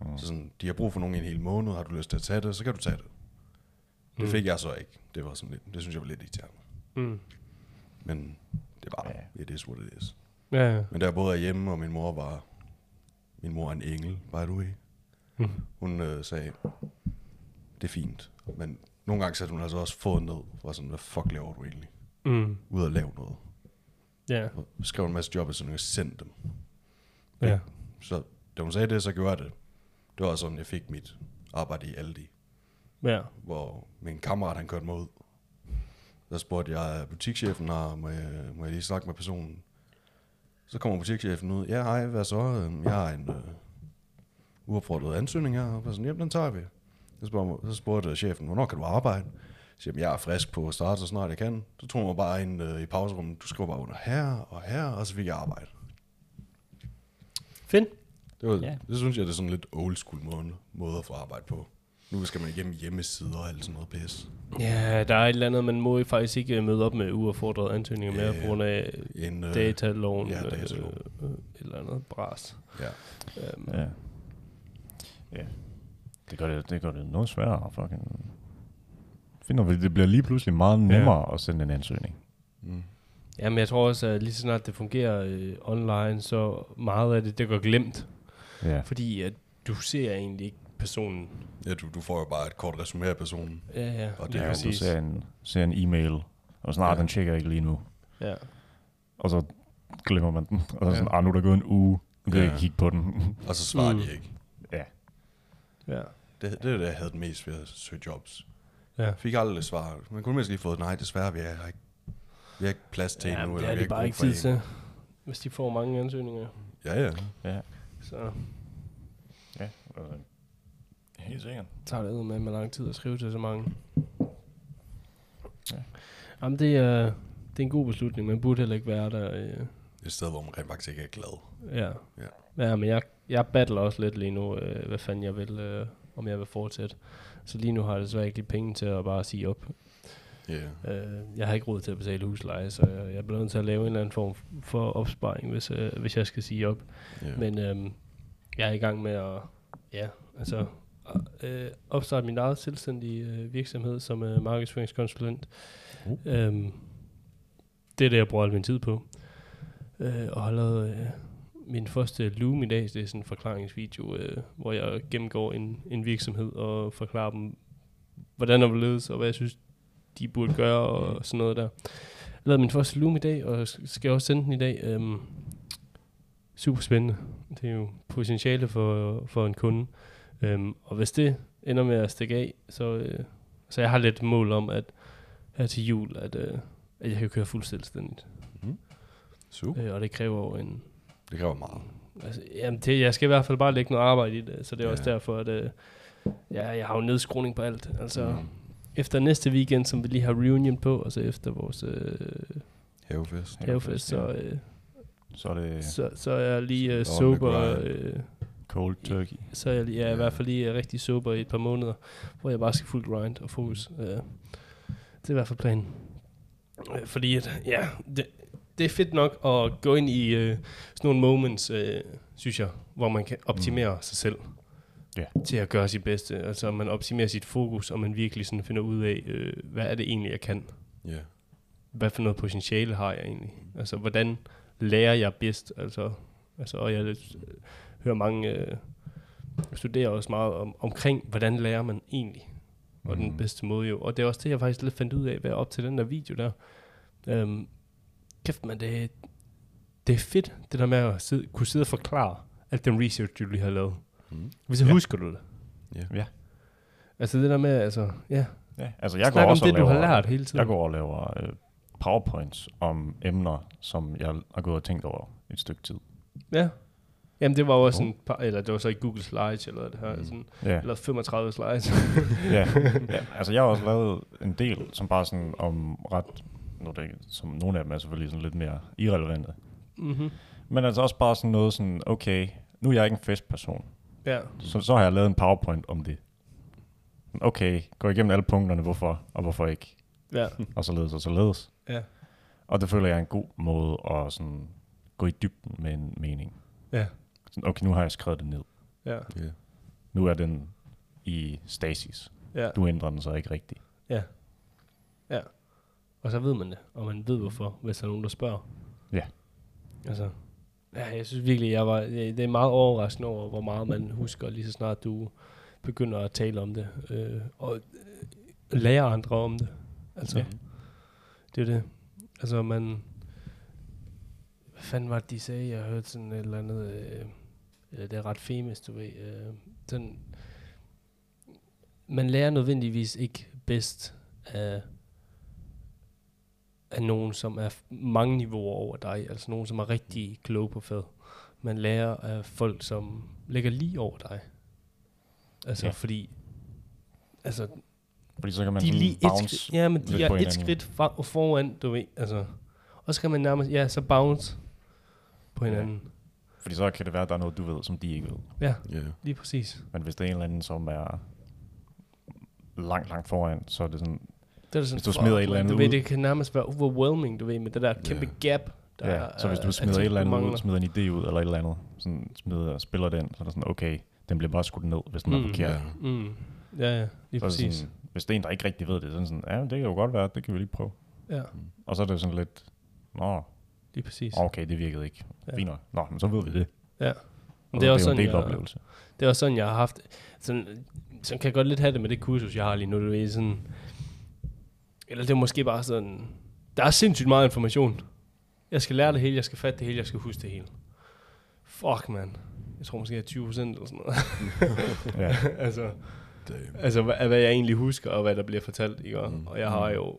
Mm. Så sådan, de har brug for nogen i en hel måned, har du lyst til at tage det, så kan du tage det. Det Mm. fik jeg så ikke. Det var sådan lidt, det synes jeg var lidt irriterende. mm. Men det var, Ja. ja. it is what it is. Ja, ja. Men der både er hjemme, og min mor var, min mor er en engel, by the way. Mm. Hun øh, sagde, det er fint. Men nogle gange satte hun altså også foden ned, og sådan, hvad fuck laver du egentlig? Mm. Ud og lave noget. Ja. Og skrev en masse jobansøgninger og sendte dem. Ja. Så da hun sagde det, så gjorde jeg det. Det var sådan, jeg fik mit arbejde i Aldi, Ja. hvor min kammerat, han kørte mig ud. Så spurgte jeg butikschefen her, må jeg, må jeg lige snakke med personen? Så kommer butikschefen ud, ja hej, hvad så? Øhm, Jeg har en øh, uopfordret ansøgning her. Og sådan, jamen den tager vi. Så spurgte, så spurgte chefen, hvornår kan du arbejde? Så siger, jeg, er frisk på at starte, så snart jeg kan. Så tog mig bare ind øh, i pauserummet, du skriver bare under her og her, og så fik jeg arbejde. Fint. Det, var, Ja. det synes jeg, det er sådan lidt old school måde, måde at få arbejde på. Nu skal man igennem hjemmesider og alt sådan noget pis. Ja, der er et eller andet, man må faktisk ikke øh, møde op med uaffordrede ansøgninger mere på grund af En, øh, dataloven. ja, dataloven. Øh, øh, et eller andet bras. Ja. Um, Ja. Ja. Det gør det, det gør det noget sværere fucking finde ud af, det bliver lige pludselig meget nemmere ja. at sende en ansøgning. Mm. Jamen, jeg tror også, at lige så snart det fungerer øh, online, så meget af det, det går glemt. Ja. Fordi at du ser egentlig ikke personen. Ja, du, du får jo bare et kort resumé af personen. Ja, ja, Og det er Ja, jo du ser en, ser en e-mail, og snart Ja. den tjekker ikke lige nu. Ja. Og så glemmer man den. Og så er Ja. sådan, ah, nu er der gået en uge. Nu kan jeg Ja. ikke kigge på den. Og så svarer Mm. de ikke. ja. Ja. Det, det er det, jeg havde det mest ved at søge jobs. Ja. Fik aldrig svar. Man kunne mindst lige fået, nej, desværre, vi har ikke, vi har ikke plads til ja endnu. det eller er vi de har bare ikke tid til, hvis de får mange ansøgninger. Ja, ja. Ja. Så Ja. Altså, helt sikkert. tager det med med lang tid at skrive til så mange. Ja. Jamen, det er, det er en god beslutning. Man burde heller ikke være der. Øh, Et sted, hvor man rent faktisk ikke er glad. ja. Ja. ja, men jeg, jeg battler også lidt lige nu, øh, hvad fanden jeg vil, øh, om jeg vil fortsætte. Så lige nu har jeg desværre ikke de penge til at bare sige op. Ja. Øh, jeg har ikke råd til at betale husleje, så jeg, jeg bliver nødt til at lave en eller anden form for opsparing, hvis, øh, hvis jeg skal sige op. ja. Men øhm, jeg er i gang med at ja, altså, øh, opstarte min eget selvstændige øh, virksomhed som øh, markedsføringskonsulent. Uh. Øhm, det er det, jeg bruger al min tid på. Øh, og har lavet øh, min første Loom i dag. Det er sådan en forklaringsvideo, øh, hvor jeg gennemgår en, en virksomhed og forklarer dem, hvordan der vil ledes, og hvad jeg synes, de burde gøre, og sådan noget der. Jeg lavede min første Loom i dag, og skal også sende den i dag. Øhm, super spændende. Det er jo potentiale for, for en kunde. Øhm, og hvis det ender med at stikke af, så, øh, så jeg har lidt mål om, at her til jul, at, øh, at jeg kan køre fuldt selvstændigt. Super. Øh, og det kræver jo en... Det kræver meget. Altså, jamen det, jeg skal i hvert fald bare lægge noget arbejde i det, så det er Ja. også derfor, at øh, ja, jeg har jo nedskruning på alt. Altså, Mm. efter næste weekend, som vi lige har reunion på, og så efter vores øh, Havefest. havefest, så, øh, Så er det så, så er jeg lige øh, sober... Øh, cold turkey. så er jeg, lige, Ja. i hvert fald lige øh, rigtig sober i et par måneder, hvor jeg bare skal fuld grind og fokus. Øh, det er i hvert fald planen. Øh, fordi at, ja, det, det er fedt nok at gå ind i øh, sådan nogle moments, øh, synes jeg, hvor man kan optimere mm. sig selv Ja. til at gøre sit bedste. Altså man optimerer sit fokus, og man virkelig sådan finder ud af, øh, hvad er det egentlig, jeg kan? Ja. Hvad for noget potentiale har jeg egentlig? Altså hvordan lærer jeg bedst? Altså, altså og jeg øh, hører mange... Øh, studerer også meget om, omkring, hvordan lærer man egentlig, og den Mhm. bedste måde jo. Og det er også det, jeg faktisk lidt fandt ud af ved op til den der video der. Øhm, kæft man, det, det er fedt, det der med at sidde, kunne sidde og forklare alt den research, du lige har lavet. Mm. Hvis så Ja. husker du det. Ja. Ja. Altså det der med, altså, ja, Ja, altså jeg går snak om også det, og du har laver, lært hele tiden. Jeg går og laver øh, powerpoints om emner, som jeg har gået og tænkt over et stykke tid. Ja. Jamen det var jo også Jo. sådan, par, eller det var så i Google Slides, eller det her, Mm. sådan, Ja, eller 35 slides. ja. (laughs) ja. Altså jeg har også lavet en del, som bare sådan om ret, nu er det, som nogle af dem er selvfølgelig sådan lidt mere irrelevante. mm-hmm. Men altså også bare sådan noget sådan, okay, nu er jeg ikke en festperson, Ja, så, så har jeg lavet en powerpoint om det. Okay, gå igennem alle punkterne, hvorfor og hvorfor ikke, ja, (laughs) og således og således. ja, Og det føler jeg er en god måde at sådan gå i dybden med en mening. ja, Sådan, okay, nu har jeg skrevet det ned. ja, Ja. Nu er den i stasis. ja, Du ændrer den så ikke rigtigt. ja, ja. Og så ved man det, og man ved hvorfor, hvis der er nogen, der spørger. Ja. Altså, ja, jeg synes virkelig, jeg var, det er meget overraskende over, hvor meget man husker, lige så snart du begynder at tale om det, øh, og øh, lære andre om det. Altså, Ja. det er det. Altså, man... Hvad fanden var det, de sagde? Jeg hørte sådan et eller andet... Øh, det er ret famous, du ved. Øh, sådan, man lærer nødvendigvis ikke bedst af, af nogen, som er mange niveauer over dig. Altså nogen, som er rigtig kloge på fad. Man lærer af folk, som ligger lige over dig. Altså, Ja. ja. fordi... Altså, Fordi så kan man de er lige et bounce skridt, ja, men de er et skridt fra, foran, du ved, altså. Og så kan man nærmest, ja, så bounce på hinanden. Fordi så kan det være, at der er noget, du ved, som de ikke ved. Ja, Ja. lige præcis. Men hvis det er en eller anden, som er langt, langt foran, så er det sådan, Det er sådan, Hvis du smider et eller andet du ved, ud. det kan nærmest være overwhelming, du ved, med det der kæmpe gap, der ja, er, så hvis er- du er smider et eller andet ud, smider en idé ud, eller et eller andet, sådan smider, spiller den, så er det sådan, okay, den bliver bare skudt ned, hvis den er Mm. forkert. Ja. Mm. Ja, ja, lige Så er det præcis. sådan, hvis det er en, der ikke rigtig ved det, så er det sådan, ja, det kan jo godt være, det kan vi lige prøve. Ja, Og så er det sådan lidt, nå, lige præcis. okay, det virkede ikke. Ja. Fint nok. Nå, men så ved vi det. Ja. Men det det er er, også jo en sådan, del jeg- oplevelse. Det er også sådan, jeg har haft... Sådan, sådan kan jeg godt lidt have det med det kursus, jeg har lige nu. Du ved, sådan, eller det er måske bare sådan... Der er sindssygt meget information. Jeg skal lære det hele, jeg skal fatte det hele, jeg skal huske det hele. Fuck, man. Jeg tror måske, jeg er 20 procent eller sådan noget. (laughs) Ja. (laughs) altså, Damn. altså hvad, hvad jeg egentlig husker, og hvad der bliver fortalt. Ikke? Og, Mm. og jeg har jo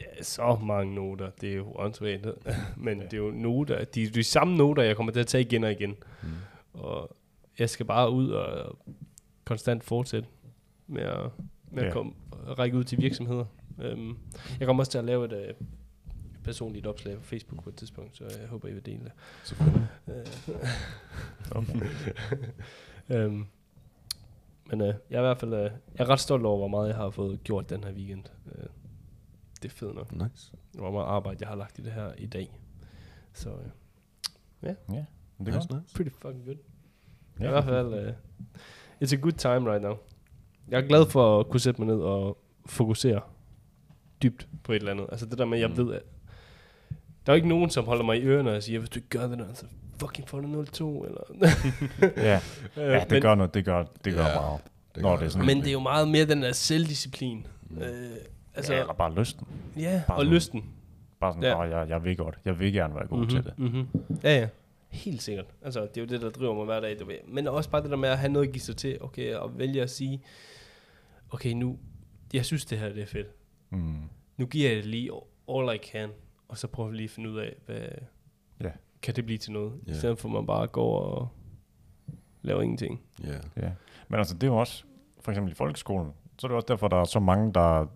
ja, så mange noter. Det er jo åndssvagt. (laughs) Men det er jo noter. De er de samme noter, jeg kommer til at tage igen og igen. Mm. Og jeg skal bare ud og konstant fortsætte med at, med Ja. at komme, række ud til virksomheder. Um, jeg kommer også til at lave et uh, personligt opslag på Facebook på et tidspunkt, så jeg håber, I vil dele det. Selvfølgelig. Okay. (laughs) um, men uh, jeg er i hvert fald uh, jeg er ret stolt over, hvor meget jeg har fået gjort den her weekend. Uh, det er fedt nok. Nice. Hvor meget arbejde jeg har lagt i det her i dag. Så uh, Ja, men det er nice, nice. pretty fucking good. Ja. I hvert fald, uh, it's a good time right now. Jeg er glad for at kunne sætte mig ned og fokusere dybt på et eller andet. Altså det der med, at jeg Mm. ved, at der er ikke nogen, som holder mig i ørerne og siger, hvis du ikke gør det der, så fucking får du 0-2, eller... (laughs) Ja, ja det men, gør noget. Det gør, det gør Ja, meget. Det gør det er sådan- men det er jo meget mere den der selvdisciplin. Mm. Øh, Altså, ja, eller bare lysten. ja, bare og sådan- lysten. Bare sådan, Ja. ja. jeg, jeg vil godt. Jeg vil gerne være god mm-hmm. til det. Mm-hmm. Ja, ja. Helt sikkert. Altså, det er jo det, der driver mig hver dag. Men også bare det der med at have noget at give sig til. Okay, og vælge at sige, okay, nu, jeg synes det her, det er fedt. Mm. Nu giver jeg det lige all I can, og så prøver vi lige at finde ud af, hvad, Ja. kan det blive til noget? Ja. I stedet for at man bare går og laver ingenting. Ja. Ja. Men altså, det er jo også, for eksempel i folkeskolen, så er det også derfor, der er så mange, der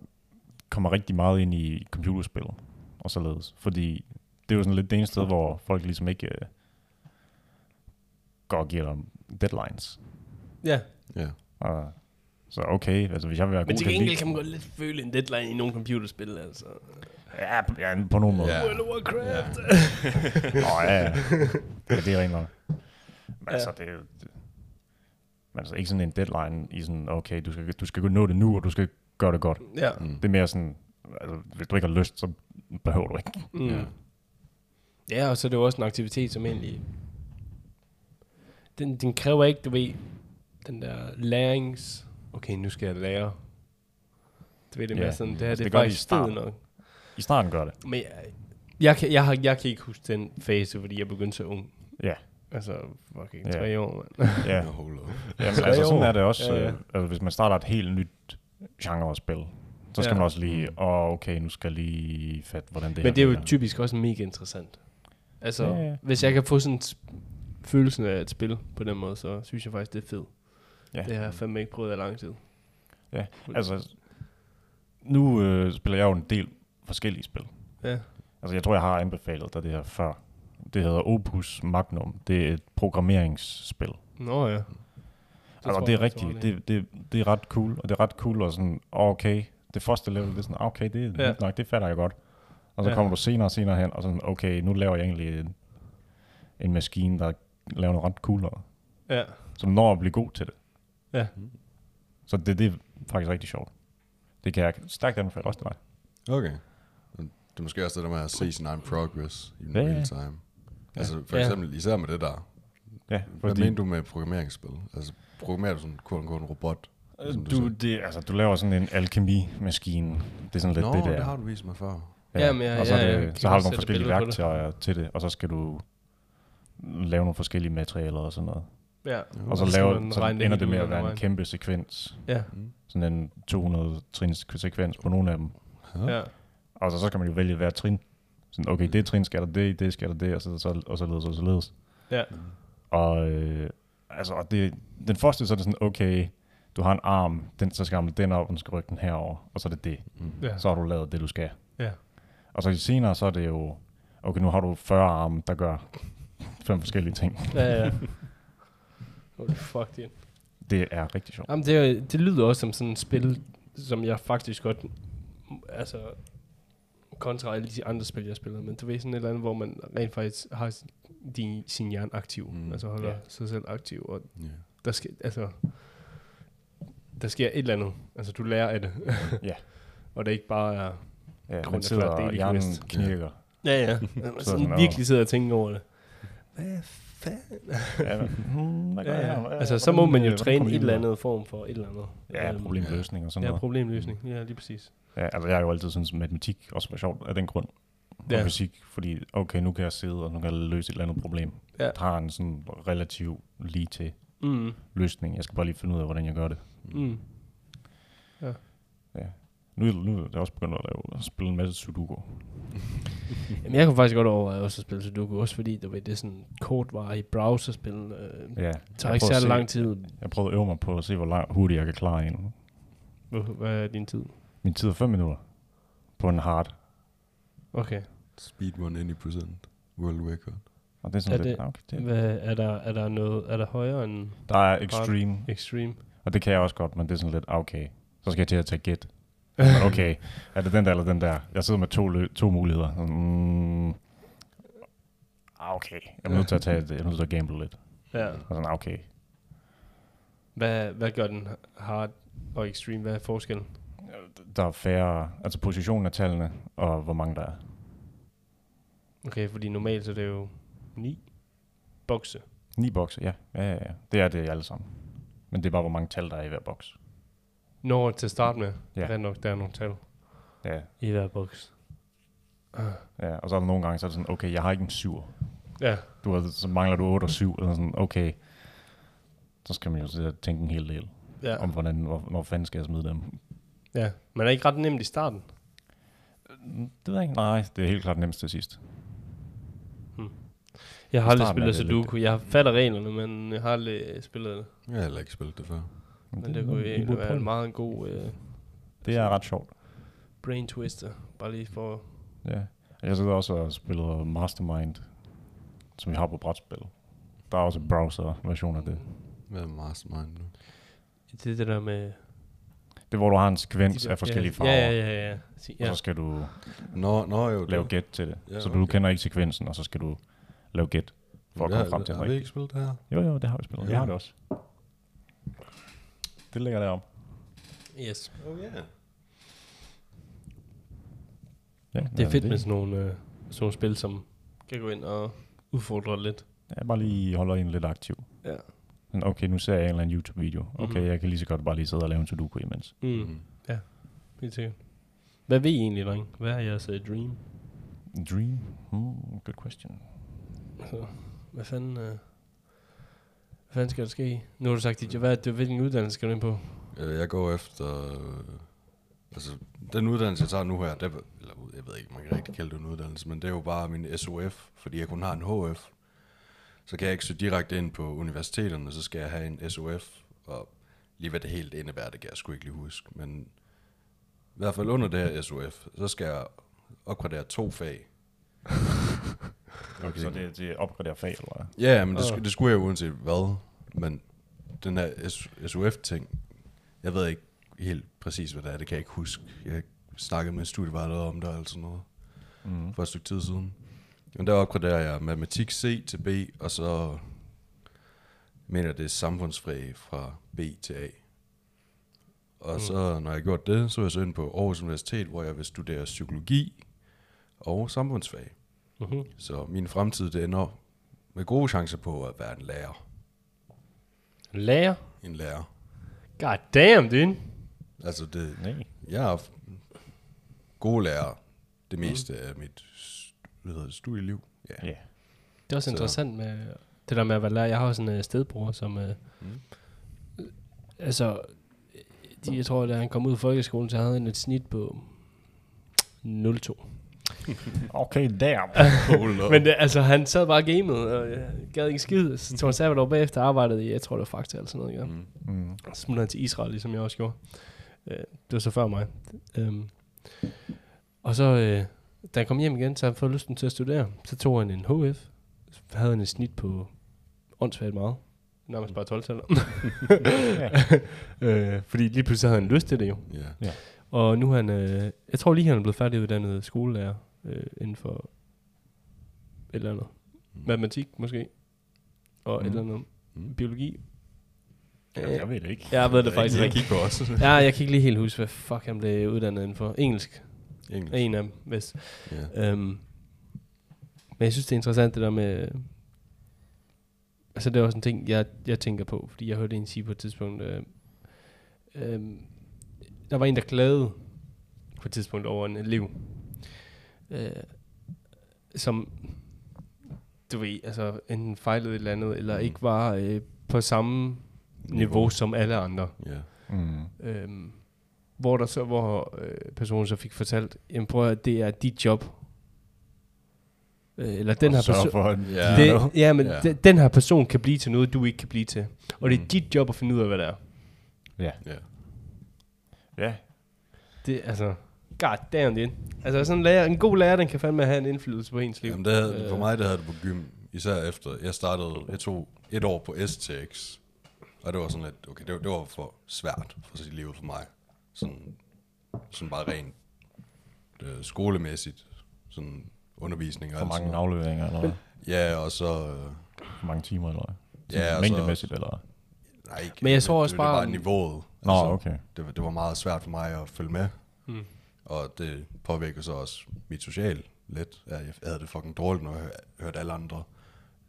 kommer rigtig meget ind i computerspil og således. Fordi det er jo sådan lidt det ene sted, hvor folk ligesom ikke øh, går og giver dem deadlines. Ja, Ja. Og, så okay, altså hvis jeg vil være men god til gengæld det, kan man godt lidt føle en deadline i nogle computerspil, altså. ja, på- ja, på nogen måde. Ja. World of Warcraft. Nå, ja, ja. ja, det er rent nok. Men Ja. altså, det er jo... Det, men altså ikke sådan en deadline i sådan, okay, du skal, du skal nå det nu, og du skal gøre det godt. Ja. Mm. Det er mere sådan, altså, hvis du ikke har lyst, så behøver du ikke. Mm. Ja. Ja. ja, og så er det jo også en aktivitet, som egentlig... Den, den kræver ikke, du ved, den der lærings... Okay, nu skal jeg lære. Du ved det Ja. sådan, det her Altså, det, det er det faktisk starten. nok. I starten gør det. Men jeg, jeg, kan, jeg, har, jeg kan ikke huske den fase, fordi jeg begyndte så ung. Ja. Altså, fucking Ja. tre år, mand. Ja, Ja. Hold up. Jamen, altså sådan er det også. Ja, Ja. Øh, altså, hvis man starter et helt nyt genre-spil, så skal Ja. man også lige, åh, oh, okay, nu skal jeg lige fatte, hvordan det her Men det er jo virker. typisk også mega interessant. Altså, Ja, ja. hvis jeg kan få sådan følelsen af et spil på den måde, så synes jeg faktisk, det er fedt. Ja. Det har jeg fandme ikke prøvet i lang tid. Ja, altså, nu øh, spiller jeg jo en del forskellige spil. Ja. Altså, jeg tror, jeg har anbefalet dig det her før. Det hedder Opus Magnum. Det er et programmeringsspil. Nå ja. Det altså, det er rigtigt. Det, det, det er ret cool, og det er ret cool, og sådan, åh, okay, det første level, det er sådan, okay, det er Ja. nok, det fatter jeg godt. Og så ja. kommer du senere og senere hen, og sådan, okay, nu laver jeg egentlig en, en maskine, der laver noget ret coolere. Ja. Som når at blive god til det. Ja. Så det, det er faktisk rigtig sjovt. Det kan jeg stærkt anbefale også til dig. Okay. Det er måske også det der med at se sin egen progress i Ja, ja. real time. Altså for Ja. eksempel, især med det der. Ja, Hvad fordi mener du med programmeringsspil? Altså programmerer du sådan quote unquote en robot? som du du, det, altså, du laver sådan en alkemi-maskine. Det er sådan lidt Nå, det der. det har du vist mig før. Ja, men jeg- og så, ja, det, jeg så har du nogle forskellige på det. værktøjer til det, og så skal du lave nogle forskellige materialer og sådan noget. Ja. Og så, Og så ender det med at være en kæmpe sekvens. Ja. Sådan en 200 trins sekvens på nogle af dem. Ja. Og så, så skal man jo vælge hver trin. Sådan, okay, det trin skal der det, det skal der det, og så, så, og så ledes og så ledes. Ja. Og, øh, altså, og det, den første, så er det sådan, okay, du har en arm, den, så skal man den op, og den skal rykke den herover, og så er det det. Mm. Ja. Så har du lavet det, du skal. Ja. Og så senere, så er det jo, okay, nu har du 40 arme, der gør fem forskellige ting. Ja, ja. (laughs) Holy fuck, det. Det er rigtig sjovt. Jamen, det, er- det lyder også som sådan et spil, som jeg faktisk godt, altså, kontra alle de andre spil, jeg spiller, men du ved sådan et eller andet, hvor man rent faktisk har din, sin hjerne aktiv, Mm. altså holder Ja. yeah. sig selv aktiv, og Ja. der skal, altså, der sker et eller andet, altså du lærer af det. Ja. (laughs) og det ikke bare er, Ja, Grund af klart og daily hjernen knirker. ja ja, man (laughs) sådan, sådan og- virkelig sidder og tænker over det. Hvad? Ja, hmm, (laughs) Ja, ja. Altså, så må man jo træne et eller andet form for et eller andet. Ja, Øhm, problemløsning og sådan Ja, noget. problemløsning. Ja, lige præcis. Ja, altså jeg har jo altid syntes, at matematik også var sjovt af den grund. Ja. Ja. fysik, fordi okay, nu kan jeg sidde, og nu kan jeg løse et eller andet problem. Ja. Jeg har en sådan relativt lige til Mm. løsning. Jeg skal bare lige finde ud af, hvordan jeg gør det. Mm. Nu, nu er jeg også begyndt at, lave, at spille en masse sudoku. (laughs) Jamen, jeg kunne faktisk godt overveje også at spille Sudoku, også fordi du ved, det er sådan kortvarigt browserspil. Øh, Ja, det tager jeg ikke prøver at særlig se- lang tid. Jeg prøvede at øve mig på at se, hvor lang, hurtigt jeg kan klare en. Hvor- Hvad er din tid? Min tid er 5 minutter på en hard. Okay. Speedrun any percent. World record. Og det er sådan Er lidt, det- okay, det, Hvad, er, der, er der noget, er der højere end der er extreme, extreme? og det kan jeg også godt, men det er sådan lidt, okay, så skal jeg til at tage gæt. Men okay, er det den der eller den der? Jeg sidder med to, lø- to muligheder. Mm, ah, okay, jeg er nødt til at tage et, jeg er nødt til at gamble lidt. Ja. Og sådan, ah, okay. Hvad, hvad gør den hard og extreme? Hvad er forskellen? Der er færre, altså positionen af tallene, og hvor mange der er. Okay, fordi normalt så er det jo 9 bokse. Ni bokse, ja. ja. Ja, ja. Det er det alle sammen. Men det er bare, hvor mange tal, der er i hver boks. Når til at starte med, Ja. er nok, der er nogle tal Ja, i hver boks. ja. Og så er der nogle gange, så er det sådan, okay, jeg har ikke en syv. Ja, Du har, så mangler du 8 og 7, eller sådan, okay. Så skal man jo sidde og tænke en hel del ja, om, hvordan, hvor, hvor fanden skal jeg smide dem. ja. Men er ikke ret nemt i starten? Det ved jeg ikke. Nej, det er helt klart nemmest til sidst. Jeg har aldrig spillet Sudoku. Jeg fatter reglerne, men jeg har aldrig spillet det. Jeg har heller ikke spillet det før. Men det kunne I egentlig være en meget god uh, Det er ret sjovt. brain twister. Bare lige for... Ja. Jeg sidder også og spiller Mastermind, som vi har på brætspil. Der er også en browser-version af det. Hvad er Mastermind nu? Det er det der med... Det hvor du har en sekvens de af forskellige farver, Ja, ja, ja. ja. Si- og ja. så skal du Nå, nå jo. lave det. gæt til det. Ja, så du okay. kender ikke sekvensen, og så skal du lave gæt for at Ja, komme frem til en Har vi ikke spillet det her? Jo, jo, det har vi spillet. Ja. Vi har det også. Det ligger derom. Yes. Oh yeah. Ja, Det er fedt med sådan nogle, øh, sådan nogle spil, som kan gå ind og udfordre lidt. Ja, bare lige holder en lidt aktiv. Ja. Okay, nu ser jeg en eller anden YouTube-video. Okay, Mhm. jeg kan lige så godt bare lige sidde og lave en sudoku imens. Mm. Mm. Helt sikkert. Hvad ved I egentlig, dreng? Hvad er jeres uh, dream? Dream? Hmm, good question. Altså, hvad fanden... Uh, fanden skal der ske? Nu har du sagt, dit, hvad, det, hvilken uddannelse skal du ind på? Øh, Jeg går efter... øh, Altså, den uddannelse, jeg tager nu her, det, er- eller jeg ved ikke, man kan rigtig kalde det en uddannelse, men det er jo bare min SOF, fordi jeg kun har en HF. Så kan jeg ikke søge direkte ind på universiteterne, så skal jeg have en SOF, og lige hvad det helt indebærer, det kan jeg sgu ikke lige huske. Men i hvert fald under det her SOF, så skal jeg opgradere to fag. (laughs) Okay, så det, det er opgraderet fag, eller hvad? Ja, men det, Ah. det skulle jeg jo uanset hvad. Men den her SOF-ting, jeg ved ikke helt præcis, hvad det er. Det kan jeg ikke huske. Jeg snakkede med studievejleder om det alt sådan noget Mm. for et stykke tid siden. Men der opgraderer jeg matematik C til B, og så mener jeg, det er samfundsfag fra B til A. Og Mm. så, når jeg har gjort det, så er jeg så ind på Aarhus Universitet, hvor jeg vil studere psykologi og samfundsfag. Mm-hmm. Så min fremtid, det ender med gode chancer på at være en lærer. Lærer? En lærer. God damn, dude. Altså, det, Nej. jeg har haft gode lærere det meste af mit hvad hedder det, studieliv. Ja. Ja. Det er også Så- interessant med det der med at være lærer. Jeg har også en uh, stedbror, som... Uh, Mm. altså, de, jeg tror, da han kom ud af folkeskolen, så havde han et snit på 0,2. Okay, damn. Men det, altså, han sad bare og gamede, og jeg gad ikke skid. Så tog han sabbatår bagefter arbejdede i, jeg tror, det var Fakta eller sådan noget. Ja. Mm. Mm. Så smuttede han til Israel, ligesom jeg også gjorde. Øh, det var så før mig. Øhm, og så, øh, da han kom hjem igen, så havde han fået lysten til at studere. Så tog han en HF. Så havde han et snit på åndssvagt meget. Nærmest bare 12 taler. (laughs) (laughs) øh, fordi lige pludselig havde han lyst til det jo. Ja. Og nu er han, øh, jeg tror lige, han er blevet færdiguddannet skolelærer øh, inden for et eller andet. Mm. Matematik måske. Og mm. et eller andet Mm. biologi. Ja, jeg ved det ikke. Jeg ved det er faktisk ikke ikke. kigge på os. Ja, jeg kan ikke lige helt huske, hvad fuck han blev uddannet inden for. Engelsk er Engelsk. en af dem, hvis. Ja. Øhm, men jeg synes, det er interessant, det der med... altså det er også en ting, jeg, jeg tænker på, fordi jeg hørte en sige på et tidspunkt, øh, øh, der var en, der klagede på et tidspunkt over en elev, øh, som, du ved, altså enten fejlede et eller andet, eller ikke var øh, på samme niveau, Niveau. som alle andre. Ja. Mm. Øhm, hvor der så, hvor øh, personen så fik fortalt, jamen prøv at det er dit job. Øh, eller den her person, er med. det, ja, men ja. Den, den her person kan blive til noget, du ikke kan blive til. Og det er Mm. dit job at finde ud af, hvad det er. Ja. ja. Ja. Det altså, god damn det. Altså sådan en, lærer, en god lærer, den kan fandme have en indflydelse på ens liv. Jamen, det havde, for Øh. mig, det havde det på gym, især efter, jeg startede, jeg tog et år på STX, og det var sådan lidt, okay, det var, det var for svært for sit liv for mig. Sådan, sådan bare rent øh, skolemæssigt, sådan undervisning og For alt mange sådan afleveringer, eller hvad? Ja, og så, øh, For mange timer, eller hvad? Ja, Sådan og så- Mængdemæssigt, eller nej ikke, Men jeg tror det, også det, bare- Det var niveauet. Nå, okay. Det, var- det var meget svært for mig at følge med. Mm. Og det påvirker så også mit social lidt. Jeg havde det fucking dårligt, når jeg hør- hørte alle andre.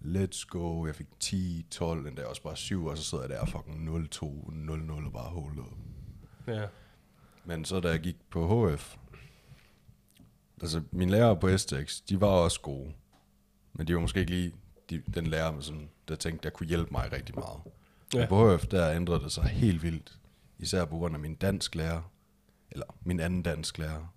Let's go, jeg fik 10, 12, endda også bare 7, og så sidder jeg der fucking 0, 2, 0, 0 og bare hold up. Ja. Men så da jeg gik på HF, altså mine lærere på STX, de var også gode. Men de var måske ikke lige de, den lærer, som, der tænkte, der kunne hjælpe mig rigtig meget. Ja. Ja. På HF, der ændrede det sig helt vildt. Især på grund af min dansk lærer, eller min anden dansk lærer.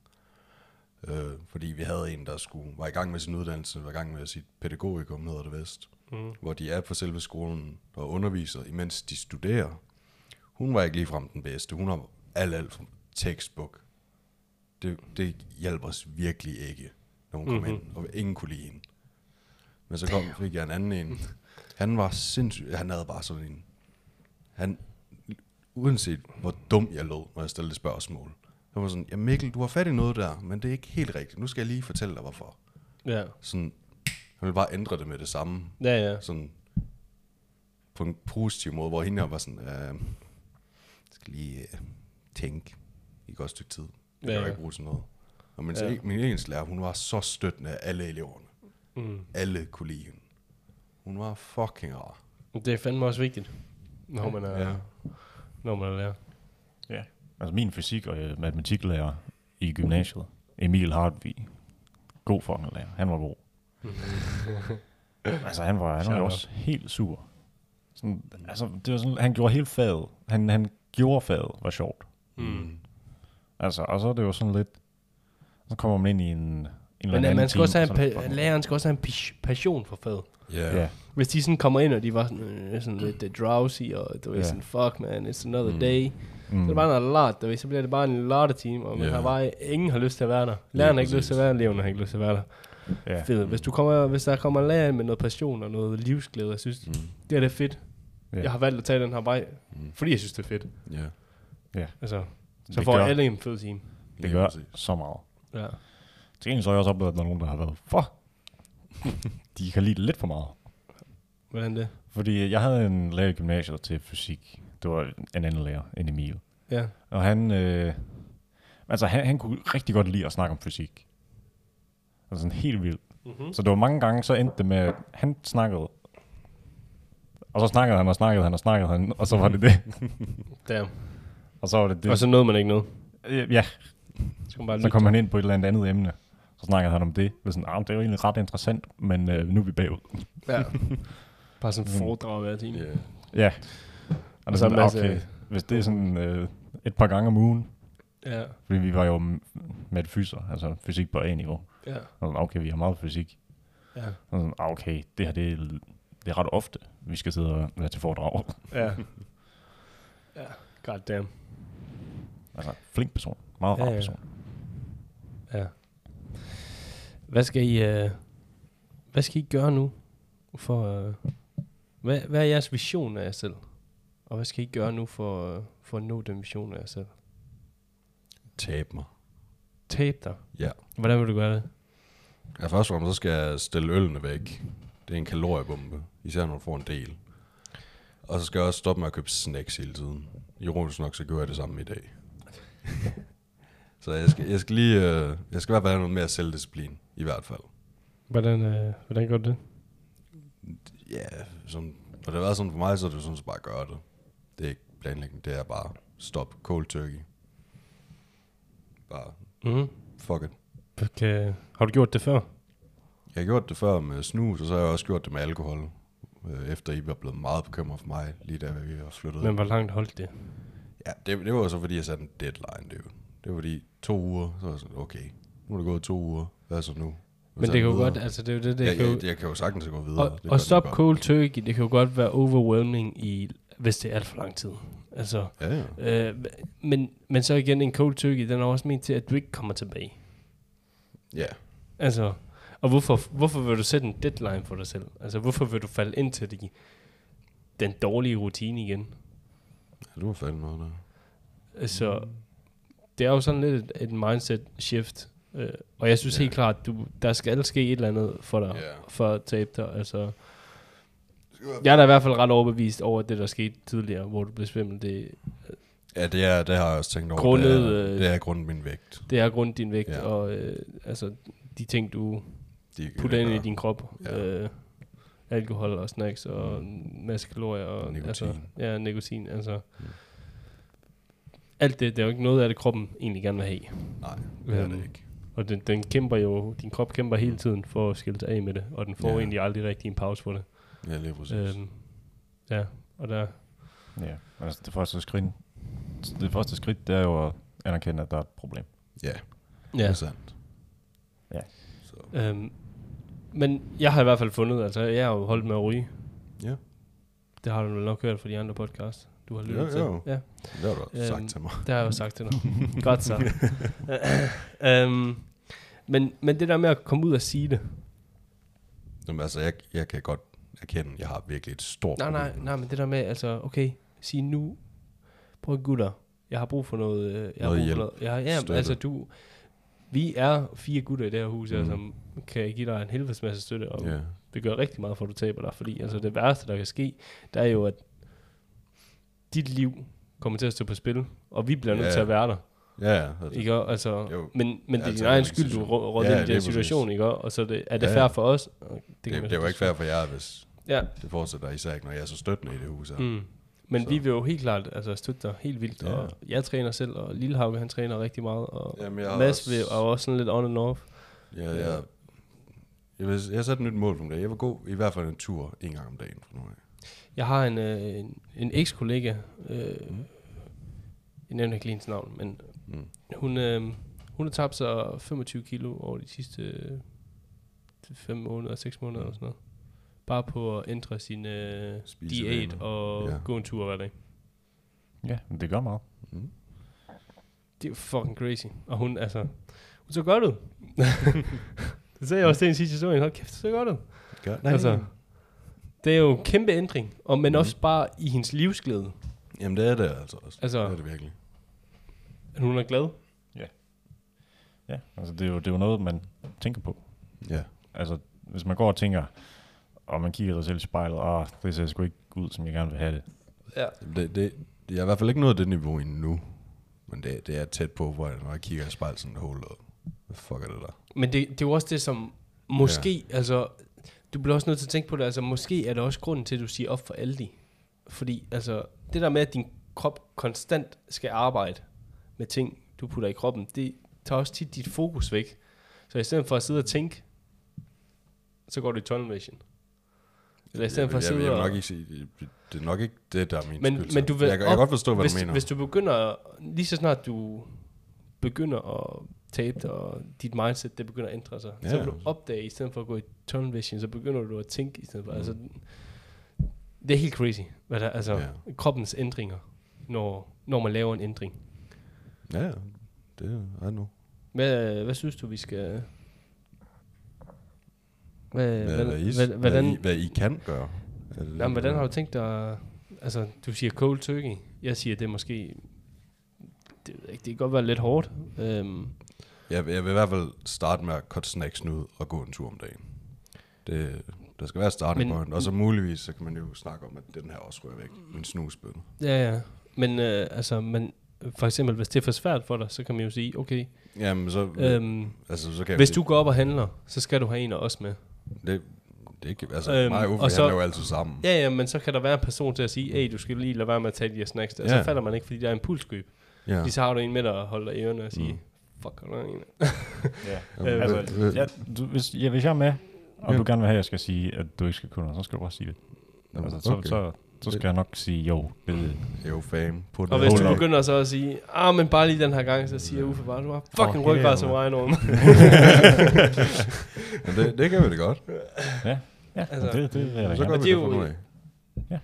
Øh, fordi vi havde en, der skulle, var i gang med sin uddannelse, var i gang med sit pædagogikum, hedder det vest. Mm. Hvor de er på selve skolen og underviser, imens de studerer. Hun var ikke ligefrem den bedste. Hun har alt, alt for textbook. Det, det hjalp os virkelig ikke, når hun kom Mhm. mm-hmm. ind, og ingen kunne lide hende. Men så kom, fik jeg en anden en. Han var sindssygt, han havde bare sådan en, han, uanset hvor dum jeg lød, når jeg stillede spørgsmål, så var sådan, ja Mikkel, du har fat i noget der, men det er ikke helt rigtigt. Nu skal jeg lige fortælle dig, hvorfor. Ja. Sådan, han ville bare ændre det med det samme. Ja, ja. Sådan, på en positiv måde, hvor hende var sådan, øh, jeg skal lige øh, tænke i et godt stykke tid. Det kan Ja, ja. ikke bruge til noget. Og min, Ja. min engelsklærer, hun var så støttende af alle eleverne. Mm. Alle kunne lide hende. Hun var fucking rar. Det er fandme også vigtigt, når man er, Ja. Når man er lærer. Ja. Altså min fysik- og øh, matematiklærer i gymnasiet, Emil Hartvig, god fucking lærer. Han var god. (laughs) altså han var, han var jo også helt sur. Sådan, altså, det var sådan, han gjorde hele faget. Han, han gjorde faget var sjovt. Mm. Altså, og så er det jo sådan lidt, så kommer man ind i en, en eller Men anden øh, man skal team, også have en, pa- læreren skal også have en pas- passion for faget. Ja. Ja, Hvis de sådan kommer ind, og de var sådan, øh, sådan lidt uh, drowsy, og du ved Ja. sådan, fuck man, it's another Mm. day. mm. Så er det bare noget lort, du ved, så bliver det bare en lorteteam, og man Ja. har bare, ingen har lyst til at være der. Læreren har ikke lyst til at være der, eleverne har ikke lyst til at være der. ja. Fedt. Hvis, du kommer, hvis der kommer lærer med noget passion og noget livsglæde, jeg synes, Mm. det er det fedt. Ja. Jeg har valgt at tage den her vej, Mm. fordi jeg synes, det er fedt. Ja. Altså, så Det får gør- alle en fed team. Det gør præcis. så meget. Ja. Til gengæld så har jeg også oplevet, at der er nogen, der har været for. (laughs) de kan lide det lidt for meget. Hvordan det? Fordi jeg havde en lærer i gymnasiet til fysik. Det var en anden lærer, en Emil. Ja. Og han, øh, altså han, han kunne rigtig godt lide at snakke om fysik. Altså sådan helt vildt. Mm-hmm. Så det var mange gange, så endte det med, at han snakkede. Og så snakkede han, og snakkede han, og snakkede han, og så var det det. (laughs) Damn. Og så var det det. Og så nåede man ikke noget. Øh, ja, Så, bare så kom han ind på et eller andet andet emne. Så snakkede han om det. Det, sådan, ah, det er jo egentlig ret interessant, men øh, nu er vi bagud. Ja. (laughs) Bare sådan en foredrag hver time. Ja. Ja. Og, Og så sådan, okay, hvis det er sådan øh, et par gange om ugen, Ja. fordi vi var jo med fyser, altså fysik på A-niveau. Ja. Og sådan, okay, vi har meget fysik. Ja. Og sådan, ah, okay, det her det er, det er ret ofte, vi skal sidde og være til foredrag. Ja. (laughs) Ja. God damn. altså, flink person. Meget Ja, rar ja. person. Ja. Hvad skal I, uh, hvad skal I gøre nu? For, uh, hvad, hvad er jeres vision af jer selv? Og hvad skal I gøre nu for, uh, for at nå den vision af jer selv? Tab mig. Tape dig. Ja. Hvordan vil du gøre det? Ja, først og fremmest, så skal jeg stille ølene væk. Det er en kaloriebombe, især når du får en del. Og så skal jeg også stoppe med at købe snacks hele tiden. Ironisk nok, så gør jeg det samme i dag. (laughs) så jeg skal, jeg skal lige, øh, jeg skal i hvert fald have noget mere selvdisciplin, i hvert fald. Hvordan, uh, hvordan gør du det? Ja, som det har været sådan for mig, så er det sådan, så bare gøre det. Det er ikke planlægning, det er bare stop cold turkey. Bare Mm. fuck it. Okay. Har du gjort det før? Jeg har gjort det før med snus, og så har jeg også gjort det med alkohol. øh, Efter I var blevet meget bekymret for mig, lige da vi var flyttet. Men hvor langt holdt det? Ja, det, det var så fordi, jeg satte en deadline. Det, var- det var fordi to uger, så var jeg sådan, okay, nu er det gået to uger. Hvad så nu? Men det kan jo godt, altså det er jo det, det jeg, kan jo, jeg, jeg, kan jo sagtens gå videre. og, det og stop det cold turkey, det kan jo godt være overwhelming i, hvis det er alt for lang tid. Altså, Ja, ja. øh, men, men så igen, en cold turkey, den er også ment til, at du ikke kommer tilbage. Ja, Altså, og hvorfor, hvorfor vil du sætte en deadline for dig selv? Altså, hvorfor vil du falde ind til de, den dårlige rutine igen? ja du har faldet noget der. Altså, det er jo sådan lidt et, et mindset shift. Øh, og jeg synes Ja. helt klart, du, der skal ske et eller andet for dig, Ja. for at tabe dig. Altså, jeg er da i hvert fald ret overbevist over det, der skete tidligere, hvor du blev svimmel. Det, Ja, det, er, det har jeg også tænkt over. Grundet, det, er, øh, det er grundet min vægt. det er grund din vægt, Ja. og øh, altså, de ting, du De, putter ind i din krop. Ja. Øh, alkohol og snacks og en masse kalorier. Og, Nikotin. Altså, ja, nikotin. Altså, Mm. alt det, det er jo ikke noget af det, kroppen egentlig gerne vil have. Nej, det er det Øhm, ikke. Og den, den kæmper jo, din krop kæmper hele tiden for at skille sig af med det, og den får Ja. egentlig aldrig rigtig en pause for det. Ja, lige præcis. Øhm, ja, og der, Ja, altså det første skridt, det første skridt, det er jo at anerkende, at der er et problem. ja, det ja. er sandt. Ja. Så, Øhm, men jeg har i hvert fald fundet, altså jeg har jo holdt med at ryge. ja, Det har du nok hørt fra de andre podcasts, du har lyttet Jo, til. jo. Ja, det har du også sagt Øhm, til mig. det har jeg jo sagt til dig. (laughs) Godt så. (laughs) øhm, men, men det der med at komme ud og sige det. Jamen, altså, jeg, jeg kan godt erkende, jeg har virkelig et stort Nej, nej, problem. nej, men det der med, altså, okay, sige nu, prøv at gutter, jeg har brug for noget, øh, jeg har Noget brug hjælp. for noget, jeg har, ja, Støtte. altså du, vi er fire gutter i det her hus, mm. Mhm. som kan give dig en helvedes masse støtte, og Ja, det gør rigtig meget for, at du taber dig, fordi altså det værste, der kan ske, det er jo, at dit liv kommer til at stå på spil, og vi bliver nødt Ja. til at være der, ja, ja, altså, ikke? Altså, Jo. men, men det er Altså, din egen en skyld, du situation. rå- rådte Ja, ind i den præcis. situation, ikke? Og så det, er det Ja, fair ja. for os? Det, det, det er jo ikke fair for jer, hvis Ja, det fortsætter, især ikke, når jeg er så støttende i det hus her. Mm. Men Så. vi vil jo helt klart altså, støtte dig helt vildt, Ja. ja. og jeg træner selv, og Lillehauke han træner rigtig meget, og Jamen, jeg Mads også- er også sådan lidt on and off. Ja, jeg, jeg, jeg har sat et nyt mål for mig. Jeg vil gå i hvert fald en tur en gang om dagen for nu af. Jeg har en, øh, en, en eks-kollega, øh, jeg nævner ikke lige hendes navn, men Mm. hun, øh, hun har tabt sig 25 kilo over de sidste øh, 5 måneder, 6 måneder eller sådan noget. Bare på at ændre sin øh, diæt og Ja. gå en tur hver dag. Ja, men det gør meget. Mm. Det er jo fucking crazy. Og hun, altså, hun så godt ud. (laughs) det sagde jeg også til en sidste historie. Hold kæft, det så godt ud. Gør, Altså, det er jo en kæmpe ændring, og men Mhm. også bare i hendes livsglæde. Jamen, det er det altså også. Altså- det er det virkelig. At hun er glad. Ja, altså det er, jo, det er jo noget, man tænker på. Ja. Altså, hvis man går og tænker, og man kigger sig selv i spejlet, og det ser sgu ikke ud, som jeg gerne vil have det. Ja. Det, det, jeg er i hvert fald ikke nået det niveau endnu. Men det, det er tæt på, hvor jeg, når jeg kigger i spejlet sådan et hul, og hvad fuck er det der? Men det, det er jo også det, som måske, ja. altså, du bliver også nødt til at tænke på det, altså måske er det også grunden til, at du siger op for Aldi. Fordi, altså, det der med, at din krop konstant skal arbejde med ting, du putter i kroppen, det tager også tit dit fokus væk. Så i stedet for at sidde og tænke, så går du i tunnel vision. Eller i stedet jeg, for at jeg, jeg, sidde jeg vil og... nok ikke sige, det, det er nok ikke det, der er min Men, skyld. men du vil jeg, jeg kan godt forstå, hvad hvis, du mener. Hvis du begynder, lige så snart du begynder at tabe og dit mindset det begynder at ændre sig, ja. så vil du opdage, i stedet for at gå i tunnel vision, så begynder du at tænke i stedet for. Mm. Altså, det er helt crazy, hvad der, altså Ja. kroppens ændringer, når, når man laver en ændring. Ja, ja. det er nu. Hvad, hvad synes du, vi skal... Hvad, Hvad, hvad, I, hvad, hvad, hvordan, I, hvad I kan gøre. Er det, jamen, hvordan har du tænkt dig... Altså, du siger cold turkey. Jeg siger, det er måske... Det, det kan godt være lidt hårdt. Øhm, Jeg, jeg vil i hvert fald starte med at cut snacksene ud og gå en tur om dagen. Det, der skal være starting Men- point. Og så muligvis, så kan man jo snakke om, at den her også ryger væk. Min snusbøtte. Ja, ja. Men øh, altså, men for eksempel, hvis det er for svært for dig, så kan man jo sige, okay, Jamen, så, øhm, altså, så kan hvis jeg, du går op og handler, så skal du have en af os med. Det, det kan, altså, Øhm, mig og Uffe, og så, laver altid sammen. Ja, ja, men så kan der være en person til at sige, hey, du skal lige lade være med at tage de her snacks der. Ja. Så falder man ikke, fordi der er en pulskøb. ja. Ja. Så har du en med dig og holder dig i ørerne og siger, Mm. fuck, er der en? (laughs) Ja. Øh, Altså, ja, du, hvis, ja, hvis jeg er med, og Ja. du gerne vil have, at jeg skal sige, at du ikke skal kunne så skal du bare sige det. Jamen, Altså, så, okay. så, så skal jeg nok sige, jo, det, Jo, fam. På det. Og hvis du up. begynder så at sige, ah, men bare lige den her gang, så siger Uffe bare, du har fucking oh, ryggrad som regnorm. (laughs) Men det, det kan vi da godt. ja, Altså, altså, det, det jeg da Så gør det vi er det jo-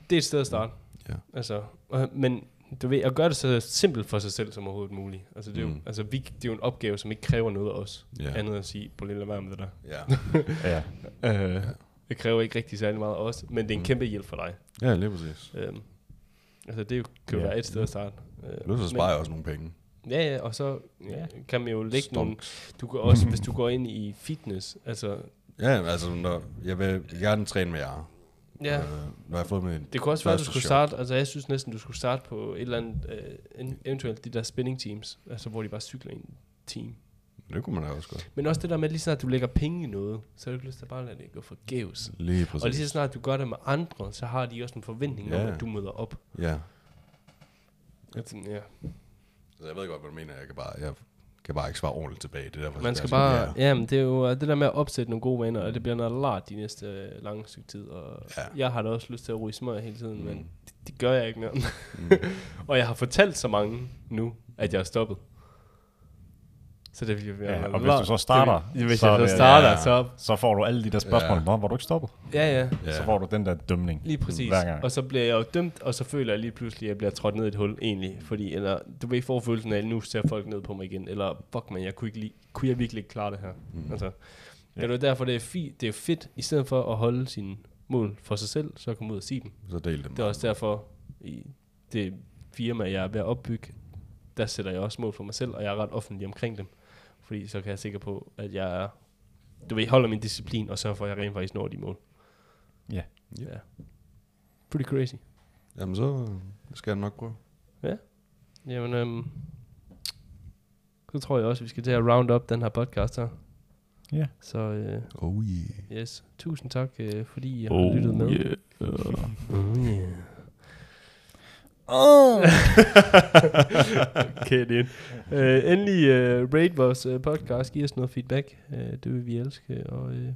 det er et sted at starte. Ja. Altså, og, men du ved, at gøre det så simpelt for sig selv som overhovedet muligt. Altså, det er, jo, Mm. altså, vi, det er jo en opgave, som ikke kræver noget af os. Ja. Andet end at sige, på lille være med det der. Ja. Ja, (laughs) Øh, det kræver ikke rigtig særlig meget af os, men det er en Mm. kæmpe hjælp for dig. ja, lige præcis. Øhm, altså, det jo- kan jo Ja. være et sted at starte. Øh, Nu så sparer jeg også nogle penge. Ja, ja, og så ja, kan man jo lægge nogle... Stonks. Du kan også, hvis du går ind i fitness, altså... Ja, altså, når, jeg vil gerne træne med jer. Ja, Øh, når jeg har fået min det kunne også være, at du skulle starte... Altså, jeg synes næsten, du skulle starte på et eller andet... Øh, en, eventuelt de der spinning teams, altså hvor de bare cykler i en team. Det kunne man da også godt. Men også det der med, lige snart du lægger penge i noget, så har du ikke lyst til at bare lade det gå forgæves. Lige præcis. Og lige så snart du gør det med andre, så har de også en forventning om, Ja. at du møder op. Ja. Altså, ja. Så jeg ved godt, hvad du mener. Jeg kan bare, jeg kan bare ikke svare ordentligt tilbage. Det er derfor, Man jeg skal bare, ja. men det er jo det der med at opsætte nogle gode vaner, og det bliver noget lart de næste øh, lange stykke tid. Og Ja. jeg har da også lyst til at ryge smør hele tiden, mm. men det, det gør jeg ikke mere. Mm. (laughs) og jeg har fortalt så mange nu, at jeg er stoppet. Så det bliver Ja, noget og hvis du så starter, det, hvis så jeg så starter, ja. så så får du alle de der spørgsmål. Ja. Var du ikke stoppet? ja, ja, Ja. Så får du den der dømning. lige præcis. Hver gang. Og så bliver jeg jo dømt, og så føler jeg lige pludselig, at jeg bliver trådt ned i et hul, egentlig. Fordi, eller, du ved, får følelsen af, at nu ser folk ned på mig igen. Eller, fuck man, jeg kunne, ikke lige, kunne jeg virkelig ikke klare det her? Mm. Altså, Ja. det er derfor, det er, fi, det er fedt, i stedet for at holde sine mål for sig selv, så komme ud og sige dem. Så del dem. Det er også derfor, i det firma, jeg er ved at opbygge, der sætter jeg også mål for mig selv, og jeg er ret offentlig omkring dem. Fordi så kan jeg sikker på, at jeg er, du ved, holder min disciplin, og sørger for, at jeg rent faktisk når de mål. Ja. Ja. Pretty crazy. Jamen, så øh, skal jeg nok prøve. Jamen, øhm, så tror jeg også, at vi skal til at round up den her podcast her. Ja. Så øh, Oh yeah. yes, tusind tak, øh, fordi I har lyttet med. yeah. (laughs) Oh yeah. Oh. okay, det uh, Endelig uh, rate vores uh, podcast, giv os noget feedback. Uh, det vil vi elske, og uh,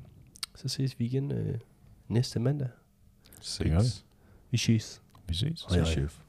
så ses vi igen uh, næste mandag. Ses. Vi ses. Vi ses. Hej, hej. chef.